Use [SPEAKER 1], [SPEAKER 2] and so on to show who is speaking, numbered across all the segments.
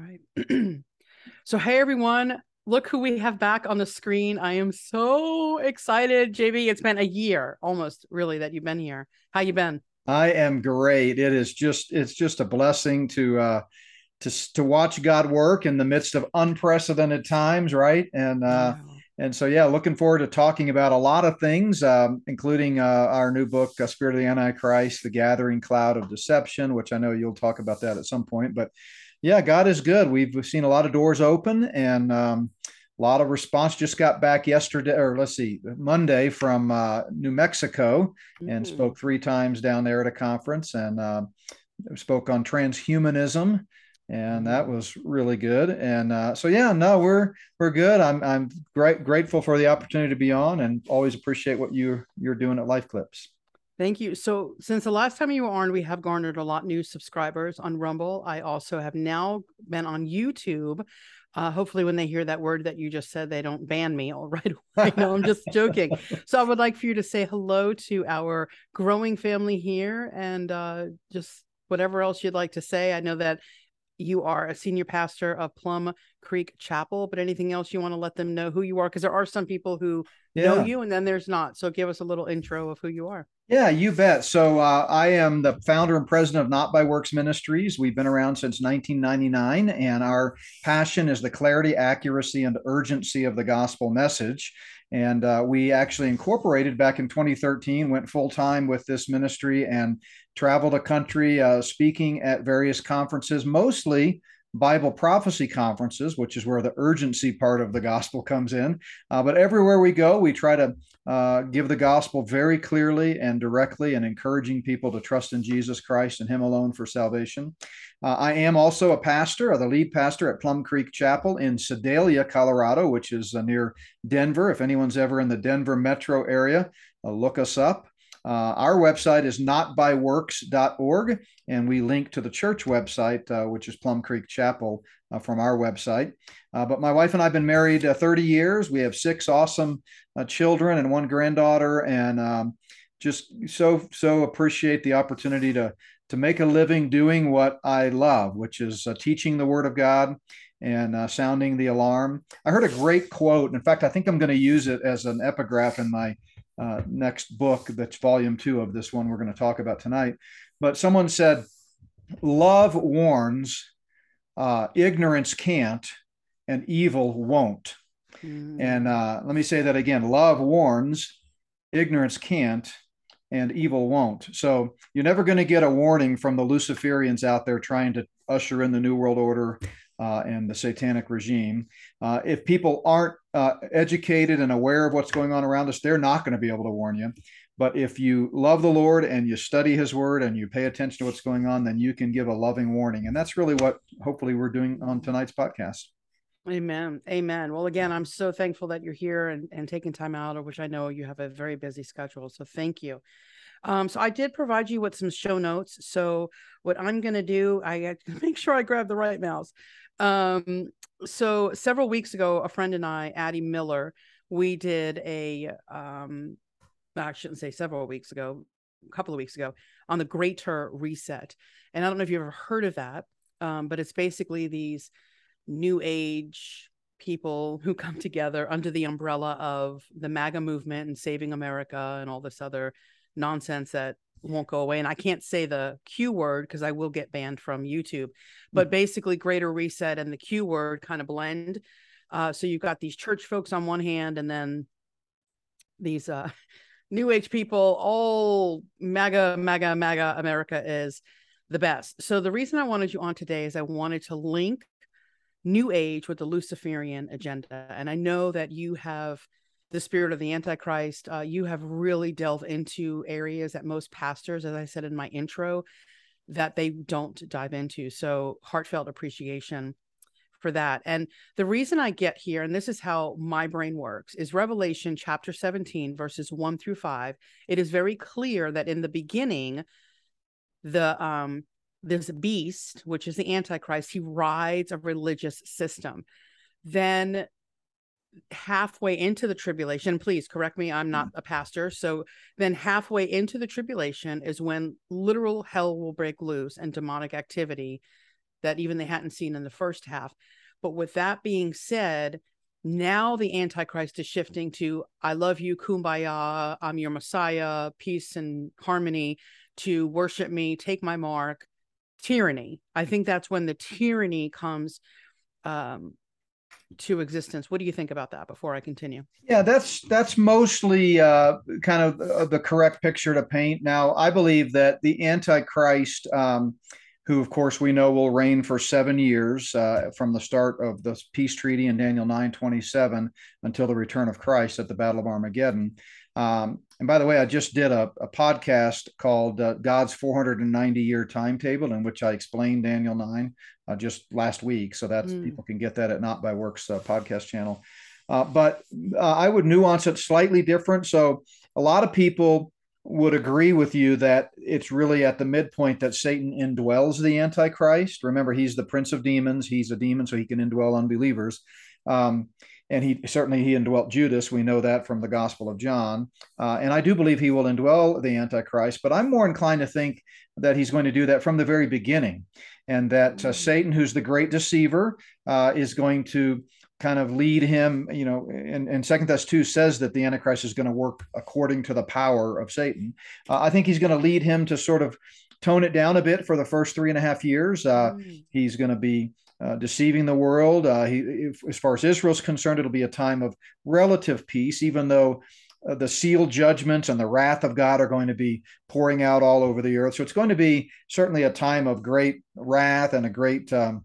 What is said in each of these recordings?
[SPEAKER 1] right. so, hey, everyone. Look who we have back on the screen. I am so excited. JB, it's been a year almost, really, that you've been here. How you been?
[SPEAKER 2] I am great. It is just it's just a blessing to uh to to watch God work in the midst of unprecedented times, right? And uh wow. and so yeah, looking forward to talking about a lot of things, um, including uh, our new book, uh, Spirit of the Antichrist: The Gathering Cloud of Deception, which I know you'll talk about that at some point. But yeah, God is good. We've we've seen a lot of doors open and um, a lot of response. Just got back yesterday, or let's see, Monday from uh, New Mexico, and mm-hmm. spoke three times down there at a conference, and uh, spoke on transhumanism, and that mm-hmm. was really good. And uh, so, yeah, no, we're we're good. I'm I'm great grateful for the opportunity to be on, and always appreciate what you you're doing at Life Clips.
[SPEAKER 1] Thank you. So, since the last time you were on, we have garnered a lot new subscribers on Rumble. I also have now been on YouTube. Uh, hopefully, when they hear that word that you just said, they don't ban me all right away. no, I'm just joking. So, I would like for you to say hello to our growing family here and uh, just whatever else you'd like to say. I know that you are a senior pastor of Plum Creek Chapel, but anything else you want to let them know who you are? Because there are some people who yeah. know you and then there's not. So give us a little intro of who you are.
[SPEAKER 2] Yeah, you bet. So uh, I am the founder and president of Not by Works Ministries. We've been around since 1999, and our passion is the clarity, accuracy, and urgency of the gospel message. And uh, we actually incorporated back in 2013, went full time with this ministry and traveled a country uh, speaking at various conferences, mostly Bible prophecy conferences, which is where the urgency part of the gospel comes in. Uh, but everywhere we go, we try to uh, give the gospel very clearly and directly and encouraging people to trust in Jesus Christ and Him alone for salvation. Uh, I am also a pastor, or the lead pastor at Plum Creek Chapel in Sedalia, Colorado, which is uh, near Denver. If anyone's ever in the Denver metro area, uh, look us up. Uh, our website is notbyworks.org, and we link to the church website, uh, which is Plum Creek Chapel, uh, from our website. Uh, but my wife and I have been married uh, 30 years. We have six awesome uh, children and one granddaughter, and um, just so so appreciate the opportunity to to make a living doing what I love, which is teaching the Word of God and uh, sounding the alarm. I heard a great quote. In fact, I think I'm going to use it as an epigraph in my uh, next book that's volume two of this one we're going to talk about tonight. But someone said, Love warns, uh, ignorance can't, and evil won't. Mm. And uh, let me say that again love warns, ignorance can't, and evil won't. So you're never going to get a warning from the Luciferians out there trying to usher in the New World Order uh, and the satanic regime. Uh, if people aren't uh, educated and aware of what's going on around us, they're not going to be able to warn you. But if you love the Lord and you study His Word and you pay attention to what's going on, then you can give a loving warning. And that's really what hopefully we're doing on tonight's podcast.
[SPEAKER 1] Amen. Amen. Well, again, I'm so thankful that you're here and, and taking time out, which I know you have a very busy schedule. So thank you. Um, so I did provide you with some show notes. So what I'm going to do, I make sure I grab the right mouse. Um, so several weeks ago, a friend and I, Addie Miller, we did a, um, I shouldn't say several weeks ago, a couple of weeks ago on the Greater Reset. And I don't know if you've ever heard of that, um, but it's basically these new age people who come together under the umbrella of the MAGA movement and saving America and all this other nonsense that won't go away. And I can't say the Q word because I will get banned from YouTube. But mm-hmm. basically, greater reset and the Q word kind of blend. Uh, so you've got these church folks on one hand, and then these uh, new age people, all MAGA, MAGA, MAGA, America is the best. So the reason I wanted you on today is I wanted to link new age with the Luciferian agenda. And I know that you have the spirit of the antichrist uh, you have really delved into areas that most pastors as i said in my intro that they don't dive into. So heartfelt appreciation for that. And the reason i get here and this is how my brain works is revelation chapter 17 verses 1 through 5 it is very clear that in the beginning the um this beast which is the antichrist he rides a religious system. Then halfway into the tribulation, please correct me, I'm not mm. a pastor. So then halfway into the tribulation is when literal hell will break loose and demonic activity that even they hadn't seen in the first half. But with that being said, now the Antichrist is shifting to I love you, kumbaya, I'm your Messiah, peace and harmony, to worship me, take my mark, tyranny. I think that's when the tyranny comes um, to existence. What do you think about that before I continue?
[SPEAKER 2] Yeah, that's that's mostly uh, kind of uh, the correct picture to paint. Now, I believe that the Antichrist, um, who of course we know will reign for seven years uh, from the start of the peace treaty in Daniel nine twenty seven until the return of Christ at the Battle of Armageddon. Um, and by the way, I just did a, a podcast called uh, God's 490 year timetable, in which I explained Daniel 9 uh, just last week. So that mm. people can get that at Not by Works uh, podcast channel. Uh, but uh, I would nuance it slightly different. So a lot of people would agree with you that it's really at the midpoint that Satan indwells the Antichrist. Remember, he's the prince of demons. He's a demon, so he can indwell unbelievers. Um, and he certainly he indwelt Judas. We know that from the Gospel of John, uh, and I do believe he will indwell the Antichrist. But I'm more inclined to think that he's going to do that from the very beginning, and that uh, mm. Satan, who's the great deceiver, uh, is going to kind of lead him. You know, and, and Second Thess two says that the Antichrist is going to work according to the power of Satan. Uh, I think he's going to lead him to sort of tone it down a bit for the first three and a half years. Uh, mm. He's going to be uh, deceiving the world. Uh, he, if, as far as Israel's concerned, it'll be a time of relative peace, even though uh, the sealed judgments and the wrath of God are going to be pouring out all over the earth. So it's going to be certainly a time of great wrath and a great um,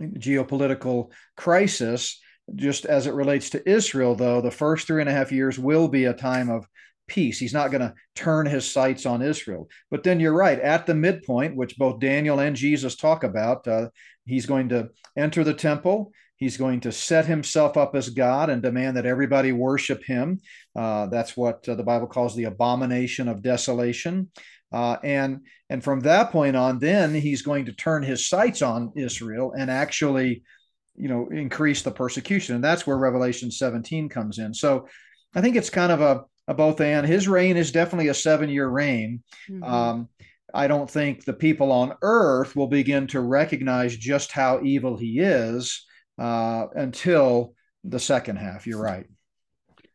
[SPEAKER 2] geopolitical crisis. Just as it relates to Israel, though, the first three and a half years will be a time of peace. He's not going to turn his sights on Israel. But then you're right, at the midpoint, which both Daniel and Jesus talk about, uh, he's going to enter the temple. He's going to set himself up as God and demand that everybody worship him. Uh, that's what uh, the Bible calls the abomination of desolation. Uh, and and from that point on, then he's going to turn his sights on Israel and actually, you know, increase the persecution. And that's where Revelation 17 comes in. So I think it's kind of a both and. His reign is definitely a seven year reign. Mm-hmm. Um, I don't think the people on earth will begin to recognize just how evil he is uh, until the second half. You're right.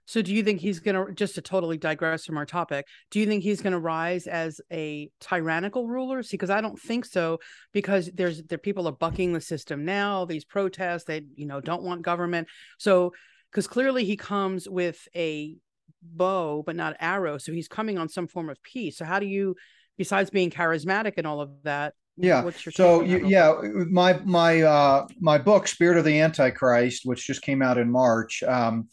[SPEAKER 1] So, do you think he's going to, just to totally digress from our topic, do you think he's going to rise as a tyrannical ruler? See, because I don't think so, because there's there people are bucking the system now. These protests, they you know don't want government. So, because clearly he comes with a bow but not arrow so he's coming on some form of peace so how do you besides being charismatic and all of that
[SPEAKER 2] yeah so you, yeah my my uh my book spirit of the antichrist which just came out in march um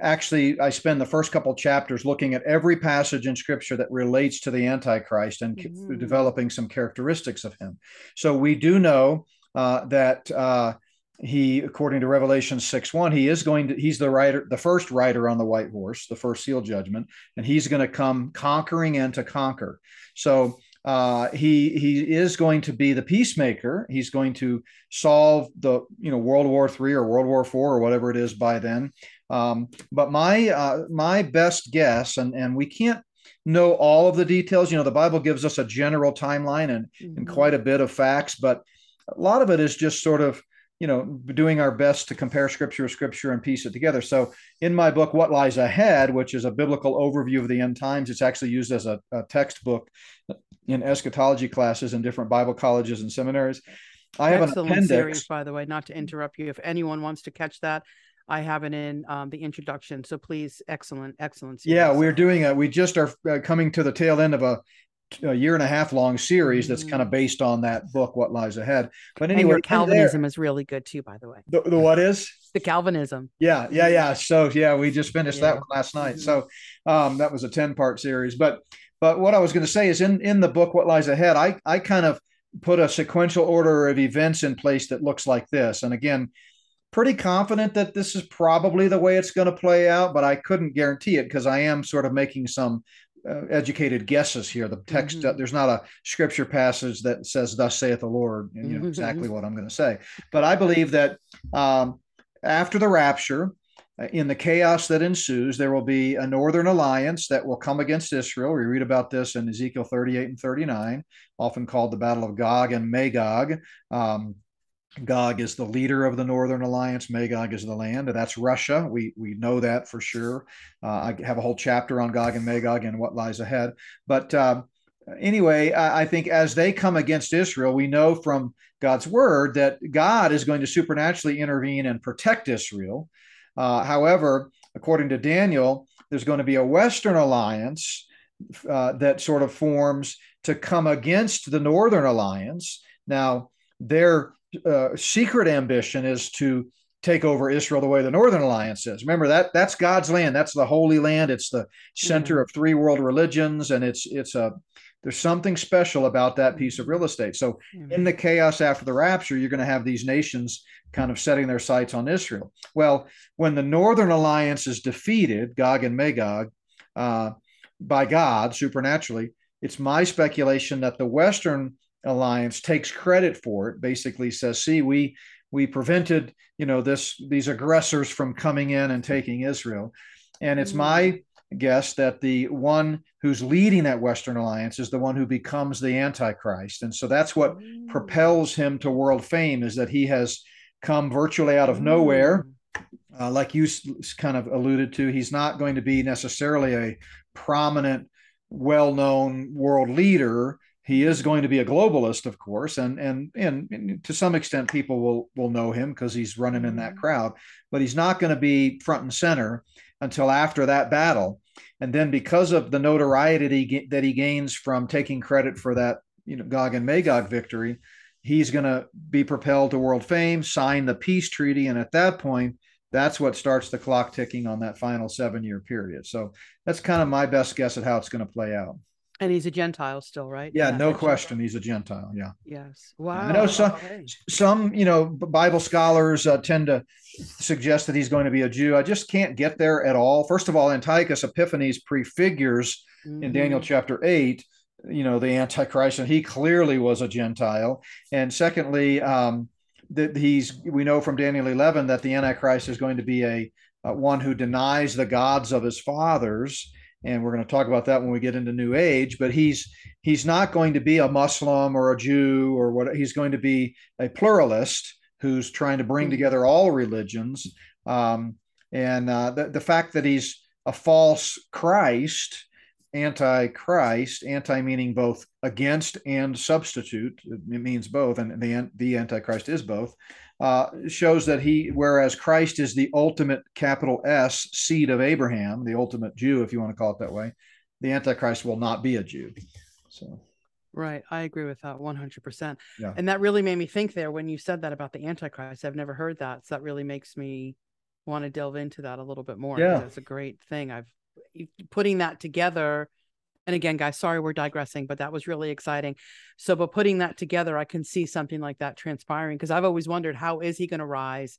[SPEAKER 2] actually i spend the first couple chapters looking at every passage in scripture that relates to the antichrist and mm-hmm. developing some characteristics of him. So we do know uh, that uh, he according to revelation 6 1 he is going to he's the rider the first rider on the white horse the first seal judgment and he's going to come conquering and to conquer. So uh, he he is going to be the peacemaker. He's going to solve the you know world war three or world war four or whatever it is by then um, but my uh, my best guess and and we can't know all of the details you know the bible gives us a general timeline and, mm-hmm. and quite a bit of facts but a lot of it is just sort of you know doing our best to compare scripture with scripture and piece it together. So in my book what lies ahead which is a biblical overview of the end times it's actually used as a, a textbook in eschatology classes in different bible colleges and seminaries.
[SPEAKER 1] I have Excellent an appendix. series by the way not to interrupt you. If anyone wants to catch that I have it in um, the introduction. So please, excellent, excellent.
[SPEAKER 2] Series. Yeah, we're doing it. We just are uh, coming to the tail end of a a year and a half long series that's kind of mm. based on that book, What Lies Ahead. But anyway,
[SPEAKER 1] Calvinism is really good too, by the way.
[SPEAKER 2] The, the, what is?
[SPEAKER 1] The Calvinism.
[SPEAKER 2] Yeah, yeah, yeah. So yeah, we just finished yeah. that one last night. Mm-hmm. So um, that was a 10 part series. But but what I was going to say is in in the book, What Lies Ahead, I I kind of put a sequential order of events in place that looks like this. And again, pretty confident that this is probably the way it's going to play out, but I couldn't guarantee it because I am sort of making some uh, educated guesses here. The text, mm-hmm. uh, there's not a scripture passage that says, "Thus saith the Lord," and you know mm-hmm. exactly what I'm going to say. But I believe that um, after the rapture, uh, in the chaos that ensues, there will be a northern alliance that will come against Israel. We read about this in Ezekiel 38 and 39, often called the Battle of Gog and Magog. Um, Gog is the leader of the Northern Alliance. Magog is the land. That's Russia. We we know that for sure. Uh, I have a whole chapter on Gog and Magog and what lies ahead. But uh, anyway, I, I, think as they come against Israel, we know from God's word that God is going to supernaturally intervene and protect Israel. Uh, however, according to Daniel, there's going to be a Western alliance uh, that sort of forms to come against the Northern alliance. Now, their uh, secret ambition is to take over Israel the way the Northern Alliance is. Remember that that's God's land. That's the Holy Land. It's the center mm-hmm. of three world religions, and it's it's a there's something special about that piece of real estate. So mm-hmm. in the chaos after the rapture, you're going to have these nations kind of setting their sights on Israel. Well, when the Northern Alliance is defeated, Gog and Magog, uh, by God supernaturally, it's my speculation that the Western alliance takes credit for it basically says see we we prevented you know this these aggressors from coming in and taking israel and it's mm-hmm. my guess that the one who's leading that western alliance is the one who becomes the antichrist and so that's what mm-hmm. propels him to world fame is that he has come virtually out of mm-hmm. nowhere uh, like you kind of alluded to he's not going to be necessarily a prominent well-known world leader he is going to be a globalist, of course, and and and, to some extent, people will will know him because he's running in that mm-hmm. crowd. But he's not going to be front and center until after that battle, and then because of the notoriety that he, that he gains from taking credit for that, you know, Gog and Magog victory, he's going to be propelled to world fame, sign the peace treaty, and at that point, that's what starts the clock ticking on that final seven year period. So that's kind of my best guess at how it's going to play out.
[SPEAKER 1] And he's a Gentile still, right?
[SPEAKER 2] Yeah, no question. He's a Gentile. Yeah.
[SPEAKER 1] Yes. Wow.
[SPEAKER 2] I know some, okay. some, you know, Bible scholars uh, tend to suggest that he's going to be a Jew. I just can't get there at all. First of all, Antiochus Epiphanes prefigures mm-hmm. in Daniel chapter eight, you know, the Antichrist, and he clearly was a Gentile. And secondly, um, that he's, we know from Daniel 11 that the Antichrist is going to be a, a one who denies the gods of his fathers and we're going to talk about that when we get into new age but he's he's not going to be a muslim or a jew or what he's going to be a pluralist who's trying to bring hmm. together all religions um, and uh, the, the fact that he's a false christ anti-christ anti meaning both against and substitute it means both and the, the antichrist is both uh, shows that he, whereas Christ is the ultimate capital S seed of Abraham, the ultimate Jew, if you want to call it that way, the Antichrist will not be a Jew. So,
[SPEAKER 1] right, I agree with that one hundred percent. And that really made me think there when you said that about the Antichrist. I've never heard that, so that really makes me want to delve into that a little bit more.
[SPEAKER 2] Yeah,
[SPEAKER 1] it's a great thing. I've putting that together and again guys sorry we're digressing but that was really exciting. So but putting that together i can see something like that transpiring because i've always wondered how is he going to rise?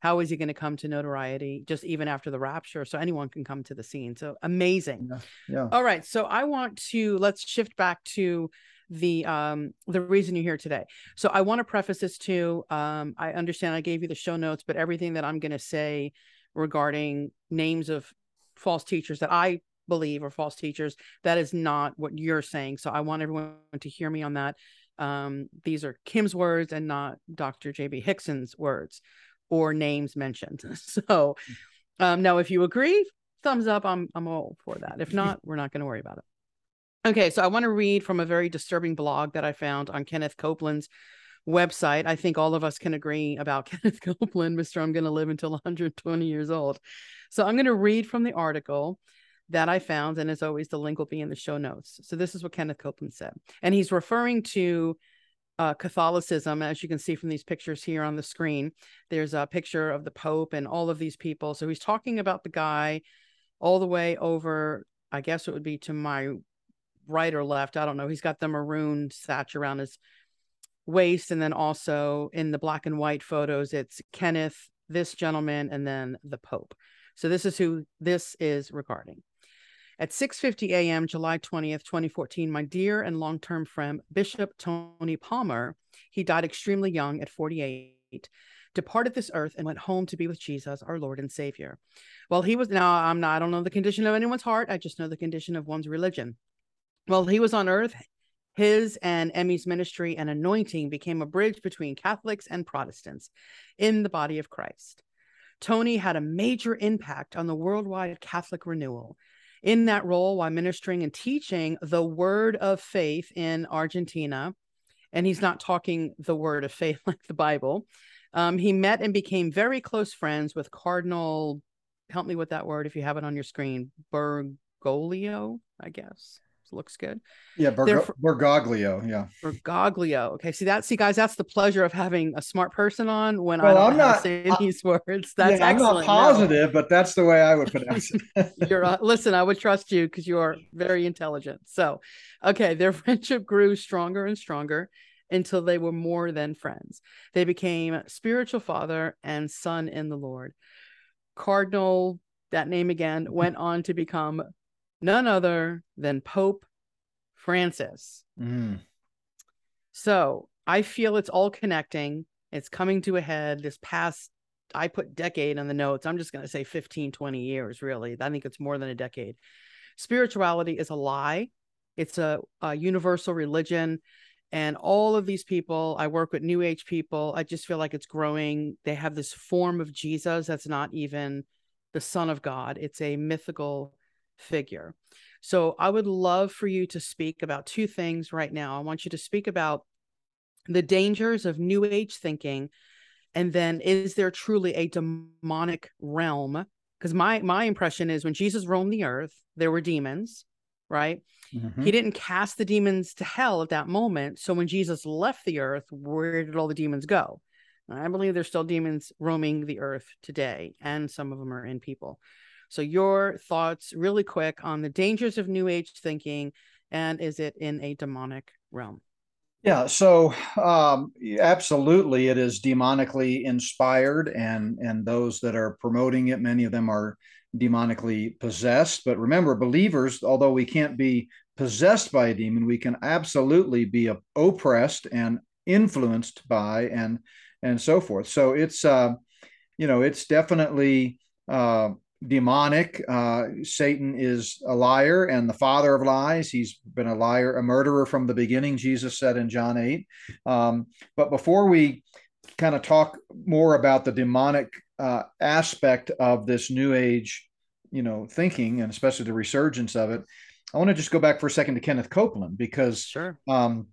[SPEAKER 1] How is he going to come to notoriety just even after the rapture? So anyone can come to the scene. So amazing.
[SPEAKER 2] Yeah, yeah.
[SPEAKER 1] all right so i want to let's shift back to the um the reason you're here today. So i want to preface this too um i understand i gave you the show notes but everything that i'm going to say regarding names of false teachers that i believe are false teachers. That is not what you're saying. So I want everyone to hear me on that. Um, these are Kim's words and not Dr. J.B. Hixson's words or names mentioned. So um, now, if you agree, thumbs up. I'm I'm all for that. If not, we're not going to worry about it. Okay, so I want to read from a very disturbing blog that I found on Kenneth Copeland's website. I think all of us can agree about Kenneth Copeland, Mr. I'm going to live until 120 years old. So I'm going to read from the article that I found, and as always, the link will be in the show notes. So this is what Kenneth Copeland said, and he's referring to uh, Catholicism, as you can see from these pictures here on the screen. There's a picture of the Pope and all of these people. So he's talking about the guy all the way over. I guess it would be to my right or left. I don't know. He's got the maroon satch around his waist, and then also in the black and white photos, it's Kenneth, this gentleman, and then the Pope. So this is who this is regarding. At 6:50 a.m. July 20th, 2014, my dear and long-term friend Bishop Tony Palmer, he died extremely young at 48, departed this earth and went home to be with Jesus, our Lord and Savior. Well, he was now, I'm not, I don't know the condition of anyone's heart. I just know the condition of one's religion. Well, he was on earth. His and Emmy's ministry and anointing became a bridge between Catholics and Protestants in the body of Christ. Tony had a major impact on the worldwide Catholic renewal. In that role, while ministering and teaching the word of faith in Argentina, and he's not talking the word of faith like the Bible, um, he met and became very close friends with Cardinal, help me with that word if you have it on your screen, Bergoglio, I guess looks good.
[SPEAKER 2] Yeah, Berg- Bergoglio. Yeah,
[SPEAKER 1] Bergoglio. Okay, see that. See, guys, that's the pleasure of having a smart person on when well, I am not saying these words. That's
[SPEAKER 2] yeah, I'm not positive, no. but that's the way I would pronounce
[SPEAKER 1] it. you're uh, listen. I would trust you because you are very intelligent. So, okay, their friendship grew stronger and stronger until they were more than friends. They became spiritual father and son in the Lord. Cardinal, that name again, went on to become none other than Pope Francis. Mm. So I feel it's all connecting. It's coming to a head. This past, I put decade on the notes. I'm just going to say 15, 20 years, really. I think it's more than a decade. Spirituality is a lie, it's a, a universal religion. And all of these people, I work with New Age people. I just feel like it's growing. They have this form of Jesus that's not even the Son of God, it's a mythical figure. So I would love for you to speak about two things right now. I want you to speak about the dangers of new age thinking and then is there truly a demonic realm because my my impression is when jesus roamed the earth there were demons right mm-hmm. he didn't cast the demons to hell at that moment so when jesus left the earth where did all the demons go i believe there's still demons roaming the earth today and some of them are in people so, your thoughts, really quick, on the dangers of New Age thinking and is it in a demonic realm?
[SPEAKER 2] Yeah, so um, absolutely, it is demonically inspired, and and those that are promoting it, many of them are demonically possessed. But remember, believers, although we can't be possessed by a demon, we can absolutely be oppressed and influenced by and and so forth. So it's uh, you know it's definitely uh, demonic. Uh, Satan is a liar and the father of lies. He's been a liar, a murderer from the beginning, Jesus said in John 8. Um, but before we kind of talk more about the demonic uh, aspect of this new age, you know, thinking and especially the resurgence of it, I want to just go back for a second to Kenneth Copeland because,
[SPEAKER 1] sure.
[SPEAKER 2] um,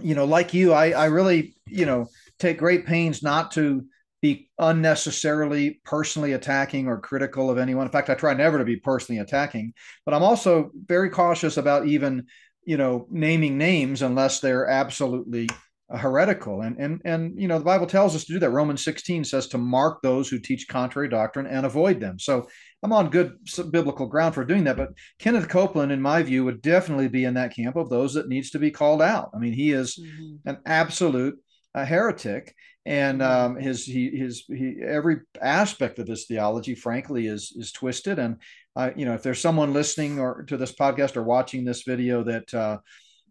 [SPEAKER 2] you know, like you, I, I really, you know, take great pains not to be unnecessarily personally attacking or critical of anyone. In fact, I try never to be personally attacking, but I'm also very cautious about even, you know, naming names unless they're absolutely heretical. And and and you know, the Bible tells us to do that. Romans 16 says to mark those who teach contrary doctrine and avoid them. So I'm on good biblical ground for doing that. But Kenneth Copeland, in my view, would definitely be in that camp of those that needs to be called out. I mean, he is mm-hmm. an absolute a heretic and mm-hmm. um, his he his he every aspect of his theology, frankly, is is twisted. And uh, you know, if there's someone listening or to this podcast or watching this video that uh,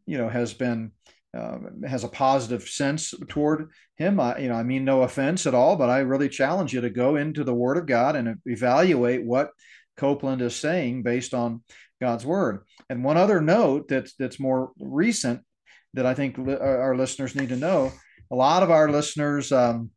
[SPEAKER 2] you know has been uh, has a positive sense toward him, I, you know, I mean no offense at all, but I really challenge you to go into the Word of God and evaluate what Copeland is saying based on God's Word. And one other note that's that's more recent that I think li- our listeners need to know a lot of our listeners, um,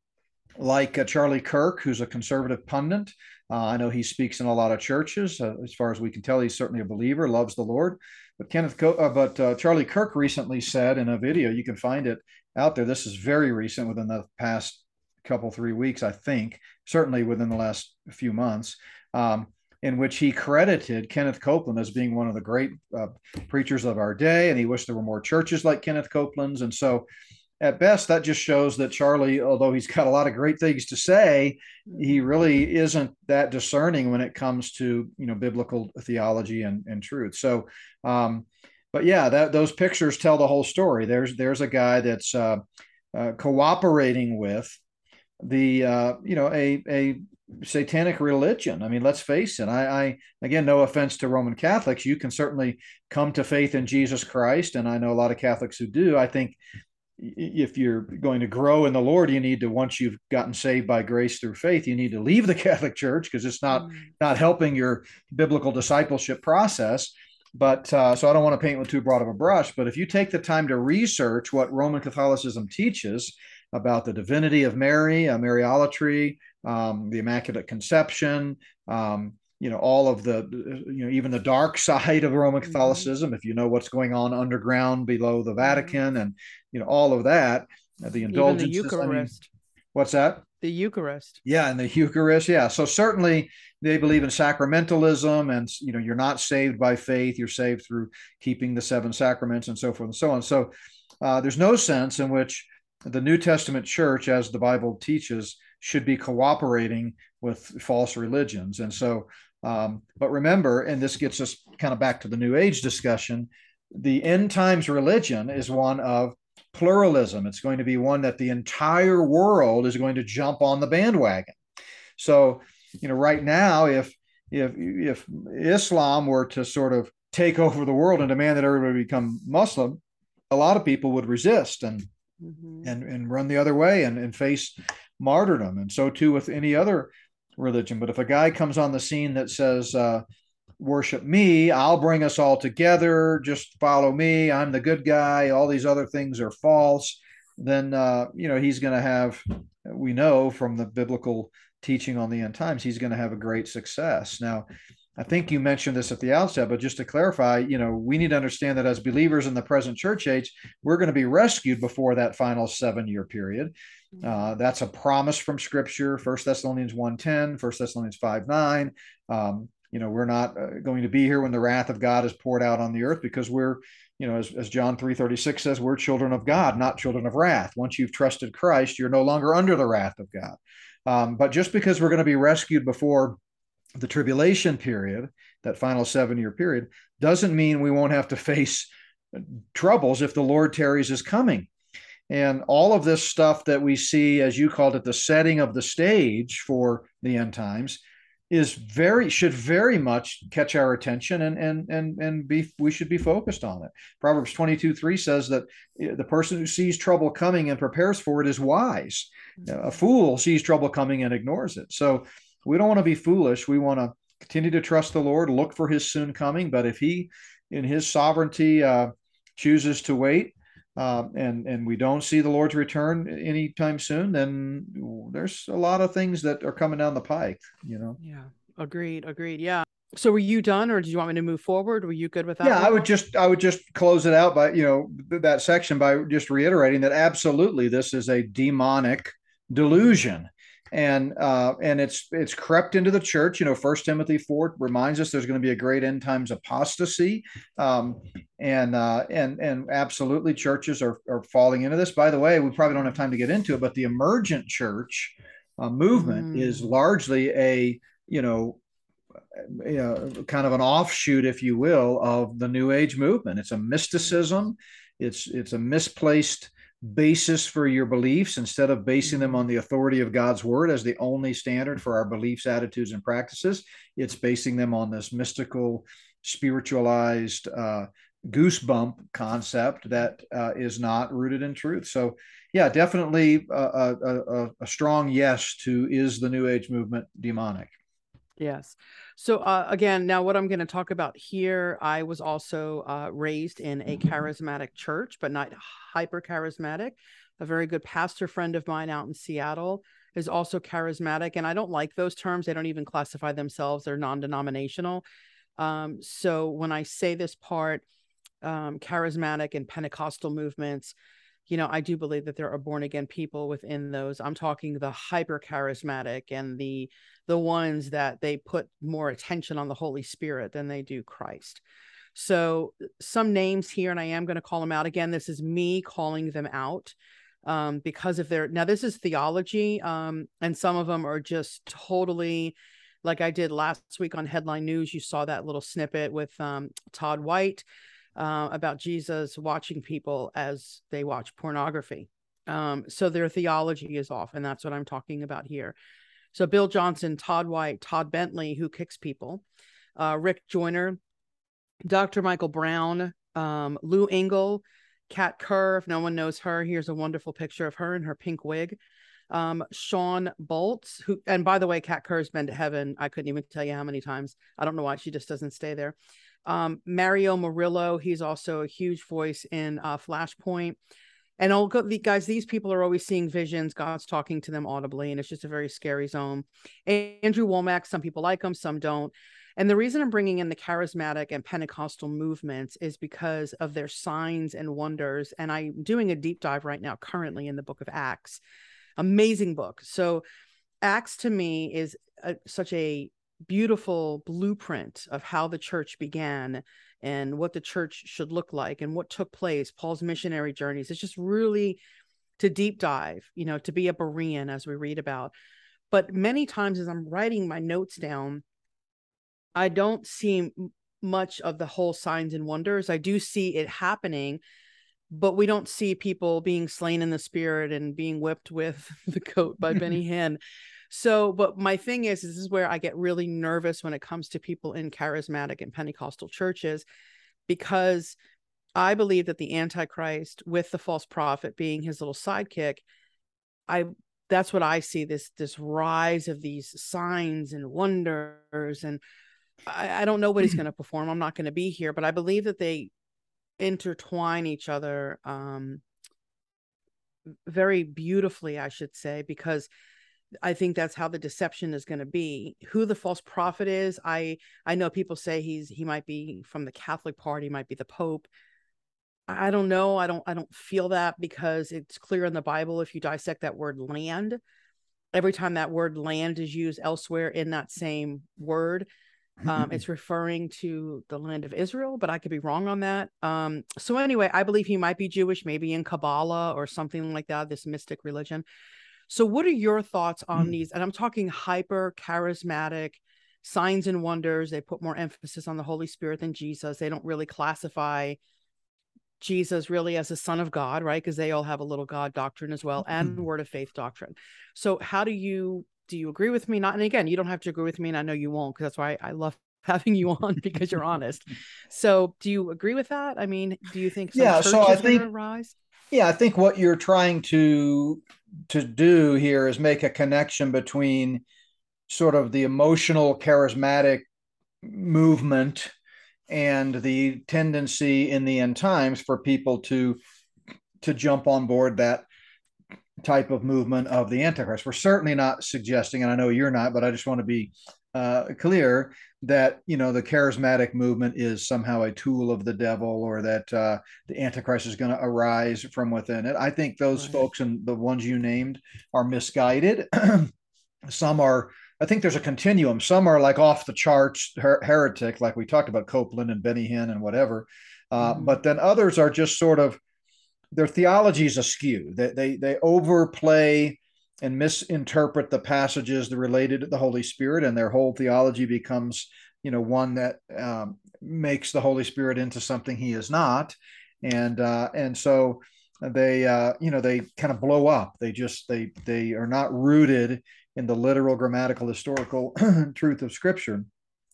[SPEAKER 2] like uh, Charlie Kirk, who's a conservative pundit, uh, I know he speaks in a lot of churches. Uh, as far as we can tell, he's certainly a believer, loves the Lord. But Kenneth, Co- uh, but uh, Charlie Kirk recently said in a video, you can find it out there. This is very recent, within the past couple three weeks, I think. Certainly within the last few months. Um, in which he credited Kenneth Copeland as being one of the great uh, preachers of our day, and he wished there were more churches like Kenneth Copeland's. And so, at best, that just shows that Charlie, although he's got a lot of great things to say, he really isn't that discerning when it comes to you know biblical theology and, and truth. So, um, but yeah, that those pictures tell the whole story. There's there's a guy that's uh, uh, cooperating with the uh, you know a a satanic religion. I mean, let's face it. I, I, again, no offense to Roman Catholics, you can certainly come to faith in Jesus Christ, and I know a lot of Catholics who do. I think if you're going to grow in the Lord, you need to once you've gotten saved by grace through faith, you need to leave the Catholic Church because it's not mm. not helping your biblical discipleship process. But uh, so I don't want to paint with too broad of a brush. But if you take the time to research what Roman Catholicism teaches about the divinity of Mary, uh, Mariolatry, um, the Immaculate Conception, um, you know all of the you know even the dark side of roman mm-hmm. catholicism mm-hmm. if you know what's going on underground below the mm-hmm. vatican and you know all of that uh, the indulgence the eucharist I mean, what's that?
[SPEAKER 1] The eucharist.
[SPEAKER 2] Yeah and the eucharist yeah. So certainly they believe in sacramentalism and you know you're not saved by faith you're saved through keeping the seven sacraments and so forth and so on. So uh, there's no sense in which the new testament church as the bible teaches should be cooperating with false religions. And so, um, but remember, and this gets us kind of back to the New Age discussion, the end times religion is one of pluralism. It's going to be one that the entire world is going to jump on the bandwagon. So, you know, right now, if if if Islam were to sort of take over the world and demand that everybody become Muslim, a lot of people would resist and mm-hmm. and and run the other way and, and face martyrdom. And so too with any other religion. But if a guy comes on the scene that says, uh, worship me, I'll bring us all together, just follow me, I'm the good guy, all these other things are false, then, uh, you know, he's going to have, we know from the biblical teaching on the end times, he's going to have a great success. Now, I think you mentioned this at the outset, but just to clarify, you know, we need to understand that as believers in the present church age, we're going to be rescued before that final seven year period. Uh, that's a promise from Scripture. First Thessalonians 1.10, First Thessalonians 5 9. Um, you know, we're not uh, going to be here when the wrath of God is poured out on the earth because we're, you know, as, as John 3.36 says, we're children of God, not children of wrath. Once you've trusted Christ, you're no longer under the wrath of God. Um, but just because we're going to be rescued before the tribulation period, that final seven year period, doesn't mean we won't have to face troubles if the Lord tarries is coming. And all of this stuff that we see, as you called it, the setting of the stage for the end times, is very should very much catch our attention and and and and be we should be focused on it. Proverbs 22, 3 says that eh, the person who sees trouble coming and prepares for it is wise. A fool sees trouble coming and ignores it. So we don't want to be foolish. We want to continue to trust the Lord, look for his soon coming. But if he in his sovereignty uh, chooses to wait, uh, and and we don't see the Lord's return anytime soon, then there's a lot of things that are coming down the pike. You know.
[SPEAKER 1] Yeah. Agreed. Agreed. Yeah. So were you done, or did you want me to move forward? Were you good with that?
[SPEAKER 2] Yeah, I would just I would just close it out by you know that section by just reiterating that absolutely this is a demonic delusion and uh, and it's it's crept into the church. You know, First Timothy four reminds us there's going to be a great end times apostasy, um, and uh, and and absolutely churches are are falling into this. By the way, we probably don't have time to get into it, but the emergent church uh, movement mm. is largely a you know you know, kind of an offshoot, if you will, of the New Age movement. It's a mysticism. It's it's a misplaced basis for your beliefs instead of basing them on the authority of God's word as the only standard for our beliefs, attitudes, and practices. It's basing them on this mystical, spiritualized uh, goosebump concept that uh, is not rooted in truth. So, yeah, definitely a, a, a, a strong yes to is the New Age movement demonic?
[SPEAKER 1] Yes. So uh, again, now what I'm going to talk about here, I was also uh, raised in a charismatic church, but not hyper charismatic. A very good pastor friend of mine out in Seattle is also charismatic, and I don't like those terms. They don't even classify themselves; they're non-denominational. Um, so when I say this part, um, charismatic and Pentecostal movements, you know, I do believe that there are born again people within those. I'm talking the hyper charismatic and the the ones that they put more attention on the Holy Spirit than they do Christ. So some names here, and I am going to call them out again. This is me calling them out um, because of their now. This is theology, um, and some of them are just totally like I did last week on Headline News. You saw that little snippet with um, Todd White uh, about Jesus watching people as they watch pornography. Um, so their theology is off, and that's what I'm talking about here. So Bill Johnson, Todd White, Todd Bentley, who kicks people, uh, Rick Joyner, Dr. Michael Brown, um, Lou Engle, Kat Kerr, if no one knows her, here's a wonderful picture of her in her pink wig. Um, Shawn Bolz, who, and by the way, Kat Kerr's been to heaven. I couldn't even tell you how many times. I don't know why she just doesn't stay there. Um, Mario Murillo, he's also a huge voice in uh, Flashpoint. And all the guys, these people are always seeing visions. God's talking to them audibly, and it's just a very scary zone. Andrew Wommack, some people like him, some don't. And the reason I'm bringing in the charismatic and Pentecostal movements is because of their signs and wonders. And I'm doing a deep dive right now, currently in the book of Acts. Amazing book. So, Acts to me is a, such a beautiful blueprint of how the church began and what the church should look like and what took place, Paul's missionary journeys. It's just really to deep dive, you know, to be a Berean as we read about. But many times as I'm writing my notes down, I don't see much of the whole signs and wonders. I do see it happening, but we don't see people being slain in the spirit and being whipped with the coat by Benny Hinn. So, but my thing is, is this is where I get really nervous when it comes to people in charismatic and Pentecostal churches, because I believe that the Antichrist, with the false prophet being his little sidekick, I that's what I see this this rise of these signs and wonders and I, I don't know what he's going to perform. I'm not going to be here, but I believe that they intertwine each other um, very beautifully, I should say, because I think that's how the deception is going to be. Who the false prophet is, I I know people say he's he might be from the Catholic Party, might be the Pope. I don't know. I don't I don't feel that because it's clear in the Bible if you dissect that word land, every time that word land is used elsewhere in that same word, um, it's referring to the land of Israel, but I could be wrong on that. Um, so anyway, I believe he might be Jewish, maybe in Kabbalah or something like that, this mystic religion. So, what are your thoughts on mm. these? And I'm talking hyper charismatic signs and wonders. They put more emphasis on the Holy Spirit than Jesus. They don't really classify Jesus really as a son of God, right? Because they all have a little God doctrine as well and mm-hmm. word of faith doctrine. So, how do you do you agree with me? Not, and again, you don't have to agree with me, and I know you won't, because that's why I love having you on because you're honest. So, do you agree with that? I mean, do you think
[SPEAKER 2] yeah? So I think rise? Yeah, I think what you're trying to to do here is make a connection between sort of the emotional, charismatic movement and the tendency in the end times for people to to jump on board that type of movement of the Antichrist. We're certainly not suggesting, and I know you're not, but I just want to be uh, clear that you know the charismatic movement is somehow a tool of the devil, or that uh, the Antichrist is going to arise from within it. I think those right. folks and the ones you named are misguided. Some are. I think there's a continuum. Some are like off the charts her- heretic, like we talked about Copeland and Benny Hinn and whatever. Uh, mm-hmm. But then others are just sort of their theology is askew. They, they, they overplay and misinterpret the passages that related to the Holy Spirit, and their whole theology becomes, you know, one that um, makes the Holy Spirit into something He is not, and uh, and so they, uh, you know, they kind of blow up. They just they they are not rooted in the literal, grammatical, historical truth of Scripture.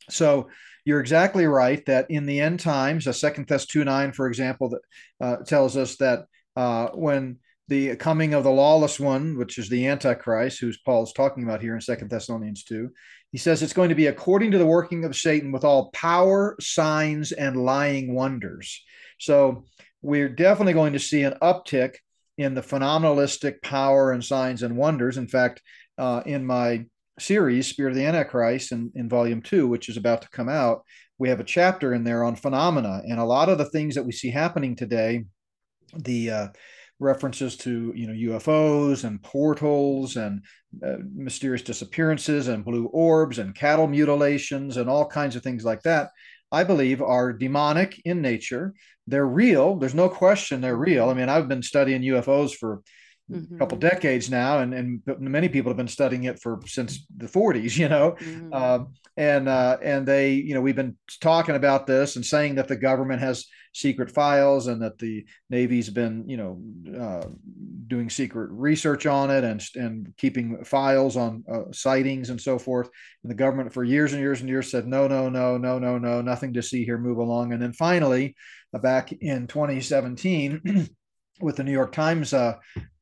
[SPEAKER 2] So you're exactly right that in the end times, a Second Thess two nine, for example, that uh, tells us that uh, when the coming of the lawless one, which is the Antichrist, who's Paul's talking about here in Second Thessalonians two, he says it's going to be according to the working of Satan with all power, signs, and lying wonders. So we're definitely going to see an uptick in the phenomenalistic power and signs and wonders. In fact, uh, in my series, Spirit of the Antichrist, in, in volume two, which is about to come out, we have a chapter in there on phenomena. And a lot of the things that we see happening today, the uh, references to you know UFOs and portals and uh, mysterious disappearances and blue orbs and cattle mutilations and all kinds of things like that, I believe are demonic in nature. They're real. There's no question they're real. I mean, I've been studying UFOs for mm-hmm. couple decades now, and, and many people have been studying it for since the 40s, you know, mm-hmm. uh, and uh, and they, you know, we've been talking about this and saying that the government has secret files and that the Navy's been, you know, uh, doing secret research on it and and keeping files on uh, sightings and so forth. And the government for years and years and years said no, no, no, no, no, no, nothing to see here, move along. And then finally, uh, back in 2017. with the New York Times uh,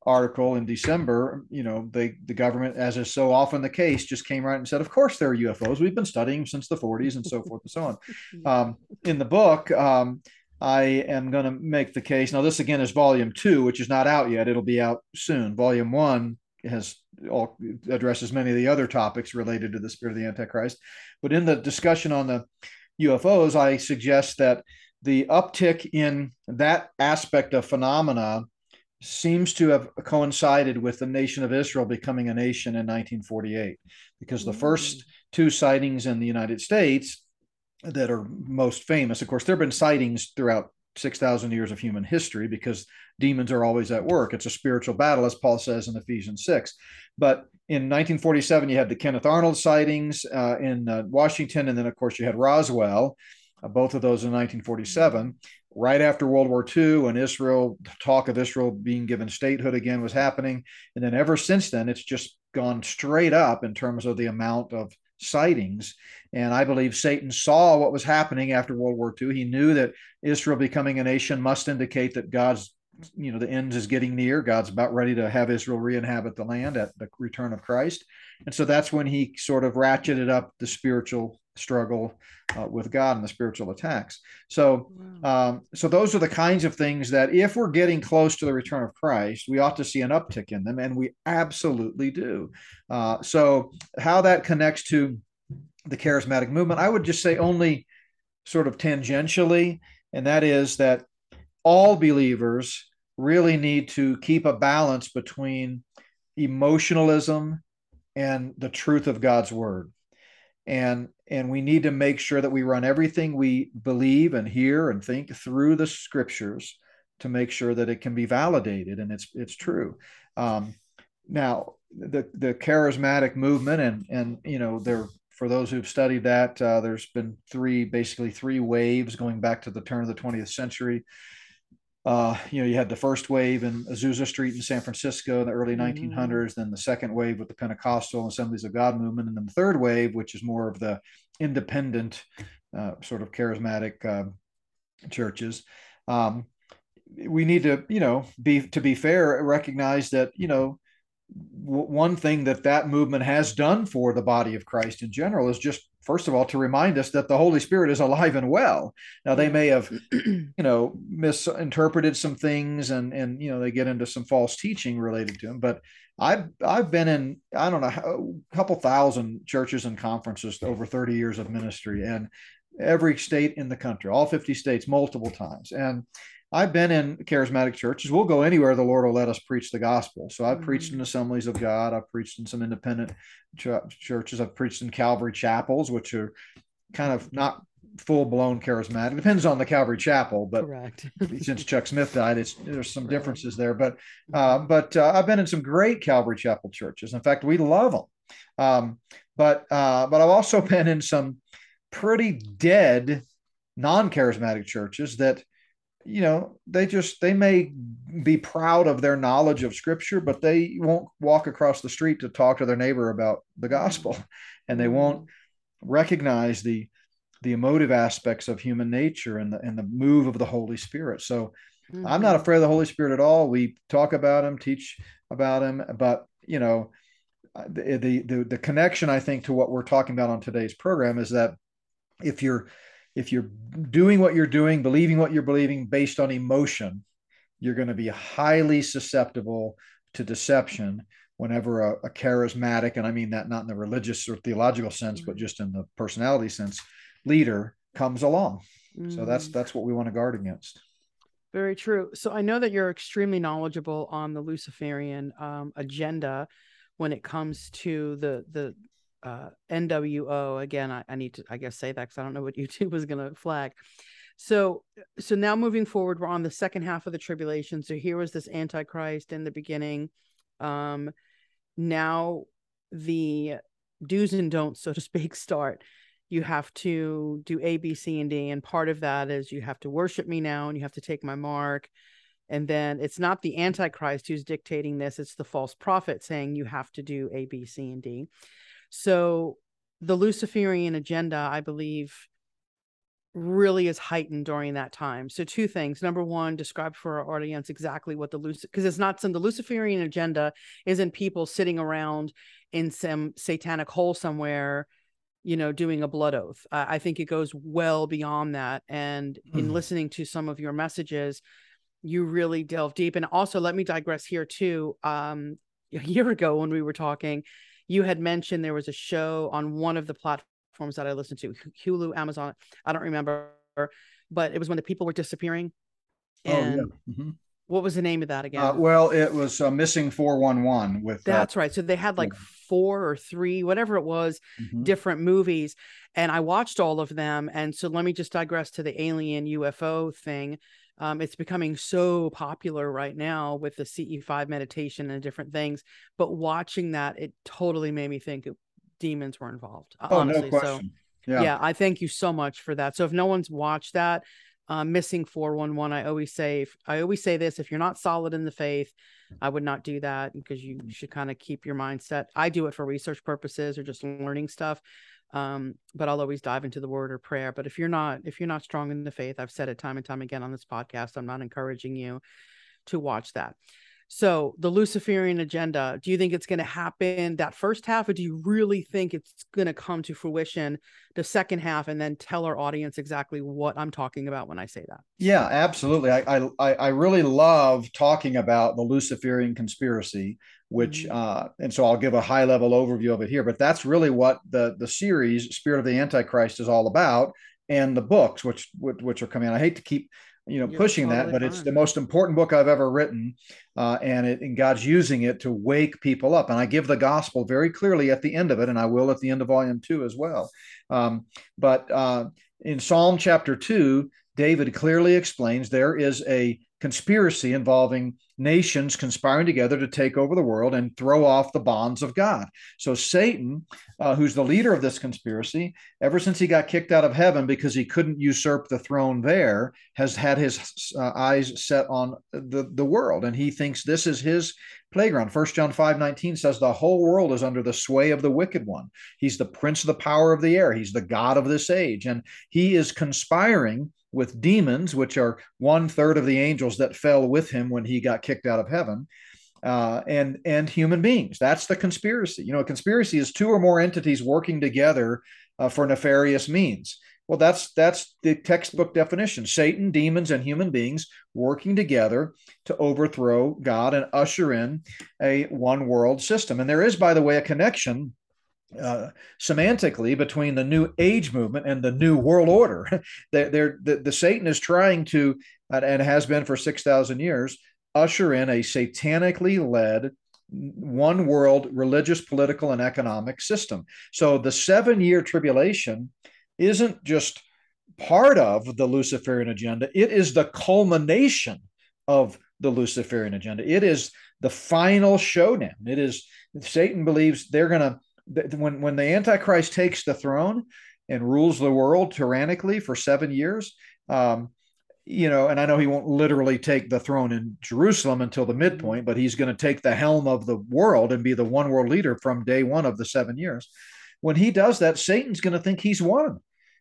[SPEAKER 2] article in December, you know, they the government, as is so often the case, just came right and said, "Of course there are UFOs. We've been studying since the 40s and so forth and so on." Um, in the book, um, I am going to make the case. Now, this again is volume two, which is not out yet. It'll be out soon. Volume one has all addresses many of the other topics related to the spirit of the Antichrist. But in the discussion on the UFOs, I suggest that the uptick in that aspect of phenomena seems to have coincided with the nation of Israel becoming a nation in 1948, because the first mm. two sightings in the United States that are most famous, of course, there have been sightings throughout 6,000 years of human history because demons are always at work. It's a spiritual battle, as Paul says in Ephesians 6. But in 1947, you had the Kenneth Arnold sightings uh, in uh, Washington, and then, of course, you had Roswell, uh, both of those in 1947 right after World War II, when Israel, talk of Israel being given statehood again was happening. And then ever since then, it's just gone straight up in terms of the amount of sightings. And I believe Satan saw what was happening after World War II. He knew that Israel becoming a nation must indicate that God's, you know, the end is getting near. God's about ready to have Israel re inhabit the land at the return of Christ. And so that's when he sort of ratcheted up the spiritual struggle uh, with God and the spiritual attacks. So, um, so those are the kinds of things that, if we're getting close to the return of Christ, we ought to see an uptick in them, and we absolutely do. Uh, so, how that connects to the charismatic movement, I would just say only sort of tangentially, and that is that all believers really need to keep a balance between emotionalism and the truth of God's word and and we need to make sure that we run everything we believe and hear and think through the scriptures to make sure that it can be validated and it's it's true. Um, now the the charismatic movement and and you know there for those who've studied that uh, there's been three basically three waves going back to the turn of the 20th century uh, you know, you had the first wave in Azusa Street in San Francisco in the early mm-hmm. 1900s, then the second wave with the Pentecostal Assemblies of God movement, and then the third wave, which is more of the independent, uh, sort of charismatic uh, churches. Um, we need to, you know, be to be fair, recognize that, you know, one thing that that movement has done for the body of Christ in general is just first of all to remind us that the holy spirit is alive and well. Now they may have you know misinterpreted some things and and you know they get into some false teaching related to him but i've i've been in i don't know a couple thousand churches and conferences over 30 years of ministry and every state in the country all 50 states multiple times. And I've been in charismatic churches. We'll go anywhere the Lord will let us preach the gospel. So I've mm-hmm. preached in assemblies of God. I've preached in some independent ch- churches. I've preached in Calvary chapels, which are kind of not full blown charismatic. It depends on the Calvary chapel, but Correct. since Chuck Smith died, it's there's some differences there. But uh, but uh, I've been in some great Calvary chapel churches. In fact, we love them. Um, but uh, but I've also been in some pretty dead non charismatic churches that you know they just they may be proud of their knowledge of scripture but they won't walk across the street to talk to their neighbor about the gospel. And they won't recognize the the emotive aspects of human nature and the and the move of the holy spirit. So mm-hmm. i'm not afraid of the holy spirit at all. We talk about him teach about him but you know the the the, the connection i think to what we're talking about on today's program is that if you're if you're doing what you're doing, believing what you're believing based on emotion, you're going to be highly susceptible to deception whenever a, a, charismatic, and I mean that not in the religious or theological sense, but mm. just in the personality sense, leader comes along. Mm. So that's mm. that's what we want to guard against.
[SPEAKER 1] Very true. So I know that you're extremely knowledgeable on the Luciferian um, agenda when it comes to the the uh, NWO. Again, I, I, need to, I guess, say that because I don't know what YouTube is going to flag. So so now moving forward, we're on the second half of the tribulation. So here was this Antichrist in the beginning. Um, now the do's and don'ts, so to speak, start. You have to do A, B, C, and D. And part of that is you have to worship me now and you have to take my mark. And then it's not the Antichrist who's dictating this, it's the false prophet saying you have to do A, B, C, and D. So the Luciferian agenda, I believe, really is heightened during that time. So two things. Number one, describe for our audience exactly what the Lucifer because it's not some the Luciferian agenda isn't people sitting around in some satanic hole somewhere, you know, doing a blood oath. Uh, I think it goes well beyond that. And mm. in hmm. listening to some of your messages, you really delve deep. And also, let me digress here too. Um, a year ago when we were talking, you had mentioned there was a show on one of the platforms that I listened to, Hulu, Amazon. I don't remember, but it was when the people were disappearing. And oh, yeah. mm-hmm. what was the name of that again?
[SPEAKER 2] Uh, well, it was uh, Missing 411 with
[SPEAKER 1] uh, That's right. So they had like yeah. four or three, whatever it was, mm-hmm. different movies. And I watched all of them. And so let me just digress to the alien UFO thing. Um, it's becoming so popular right now with the CE5 meditation and different things. But watching that, it totally made me think demons were involved.
[SPEAKER 2] Oh, honestly. no question.
[SPEAKER 1] So, yeah. yeah, I thank you so much for that. So if no one's watched that, uh, missing 411, I always say, if, I always say this: if you're not solid in the faith, I would not do that because you should kind of keep your mindset. I do it for research purposes or just learning stuff um, but i'll always dive into the word or prayer but if you're not if you're not strong in the faith i've said it time and time again on this podcast i'm not encouraging you to watch that so the luciferian agenda do you think it's going to happen that first half or do you really think it's going to come to fruition the second half and then tell our audience exactly what i'm talking about when i say that
[SPEAKER 2] yeah absolutely i i, I really love talking about the luciferian conspiracy which mm-hmm. uh, and so I'll give a high level overview of it here. But that's really what the the series Spirit of the Antichrist is all about, and the books which which are coming out. I hate to keep you know You're pushing totally that, but fine. it's the most important book I've ever written, uh, and it and God's using it to wake people up. And I give the gospel very clearly at the end of it, and I will at the end of volume two as well. Um, but uh, in Psalm chapter two, David clearly explains there is a conspiracy involving nations conspiring together to take over the world and throw off the bonds of God. So, Satan, uh, who's the leader of this conspiracy, ever since he got kicked out of heaven because he couldn't usurp the throne there, has had his uh, eyes set on the, the world. And he thinks this is his playground. First John 5 19 says, The whole world is under the sway of the wicked one. He's the prince of the power of the air, he's the God of this age. And he is conspiring with demons, which are one third of the angels that fell with him when he got kicked out of heaven, uh, and and human beings. That's the conspiracy. You know, a conspiracy is two or more entities working together uh, for nefarious means. Well, that's that's the textbook definition: Satan, demons, and human beings working together to overthrow God and usher in a one world system. And there is, by the way, a connection uh, semantically between the new age movement and the new world order. they're, they're, the, the Satan is trying to, and has been for 6,000 years, usher in a satanically led one world religious, political, and economic system. So the seven year tribulation isn't just part of the Luciferian agenda, it is the culmination of the Luciferian agenda. It is the final showdown. It is Satan believes they're going to when when the antichrist takes the throne and rules the world tyrannically for seven years um, you know and i know he won't literally take the throne in jerusalem until the midpoint but he's going to take the helm of the world and be the one world leader from day one of the seven years. When he does that satan's going to think he's won.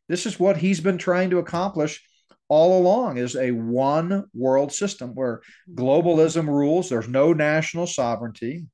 [SPEAKER 2] This is what he's been trying to accomplish all along is a one world system where globalism rules there's no national sovereignty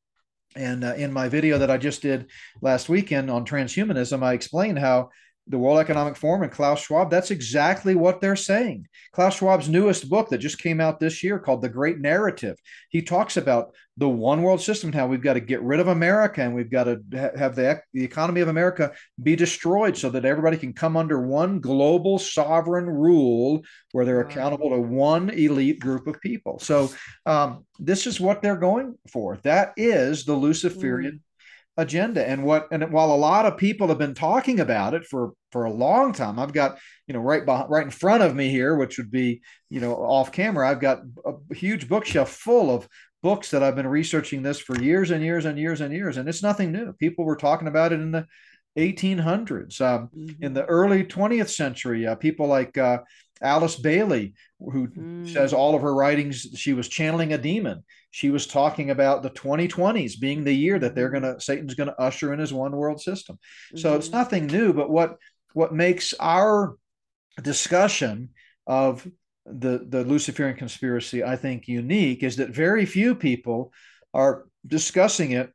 [SPEAKER 2] and uh, in my video that I just did last weekend on transhumanism, I explained how the World Economic Forum and Klaus Schwab, that's exactly what they're saying. Klaus Schwab's newest book that just came out this year called The Great Narrative, he talks about the one world system and how we've got to get rid of America and we've got to ha- have the, the economy of America be destroyed so that everybody can come under one global sovereign rule where they're accountable to one elite group of people. So um, this is what they're going for. That is the Luciferian. Agenda and what and while a lot of people have been talking about it for for a long time i've got you know right behind, right in front of me here which would be you know off camera i've got a huge bookshelf full of books that i've been researching this for years and years and years and years and it's nothing new people were talking about it in the 1800s um, mm-hmm. in the early 20th century uh, people like uh, alice bailey who mm. says all of her writings she was channeling a demon she was talking about the 2020s being the year that they're going to satan's going to usher in his one world system mm-hmm. so it's mm-hmm. nothing new but what what makes our discussion of the the luciferian conspiracy i think unique is that very few people are discussing it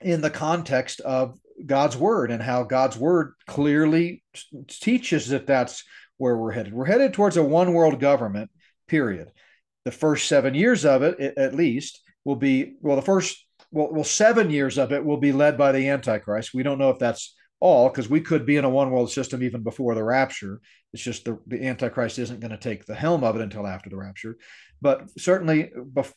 [SPEAKER 2] in the context of god's word and how god's word clearly teaches that that's where we're headed we're headed towards a one world government period the first seven years of it, at least, will be well. The first well, well, seven years of it will be led by the Antichrist. We don't know if that's all because we could be in a one world system even before the rapture. It's just the, the Antichrist isn't going to take the helm of it until after the rapture. But certainly,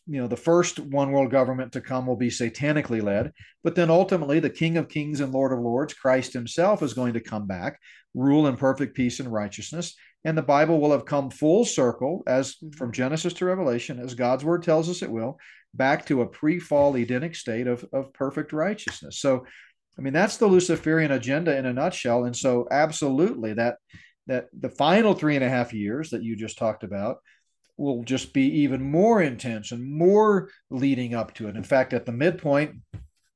[SPEAKER 2] you know, the first one world government to come will be satanically led. But then ultimately, the King of Kings and Lord of Lords, Christ Himself, is going to come back, rule in perfect peace and righteousness, and the Bible will have come full circle, as mm-hmm. from Genesis to Revelation, as God's word tells us it will, back to a pre-fall Edenic state of, of perfect righteousness. So, I mean, that's the Luciferian agenda in a nutshell. And so, absolutely, that that the final three and a half years that you just talked about will just be even more intense and more leading up to it. In fact, at the midpoint,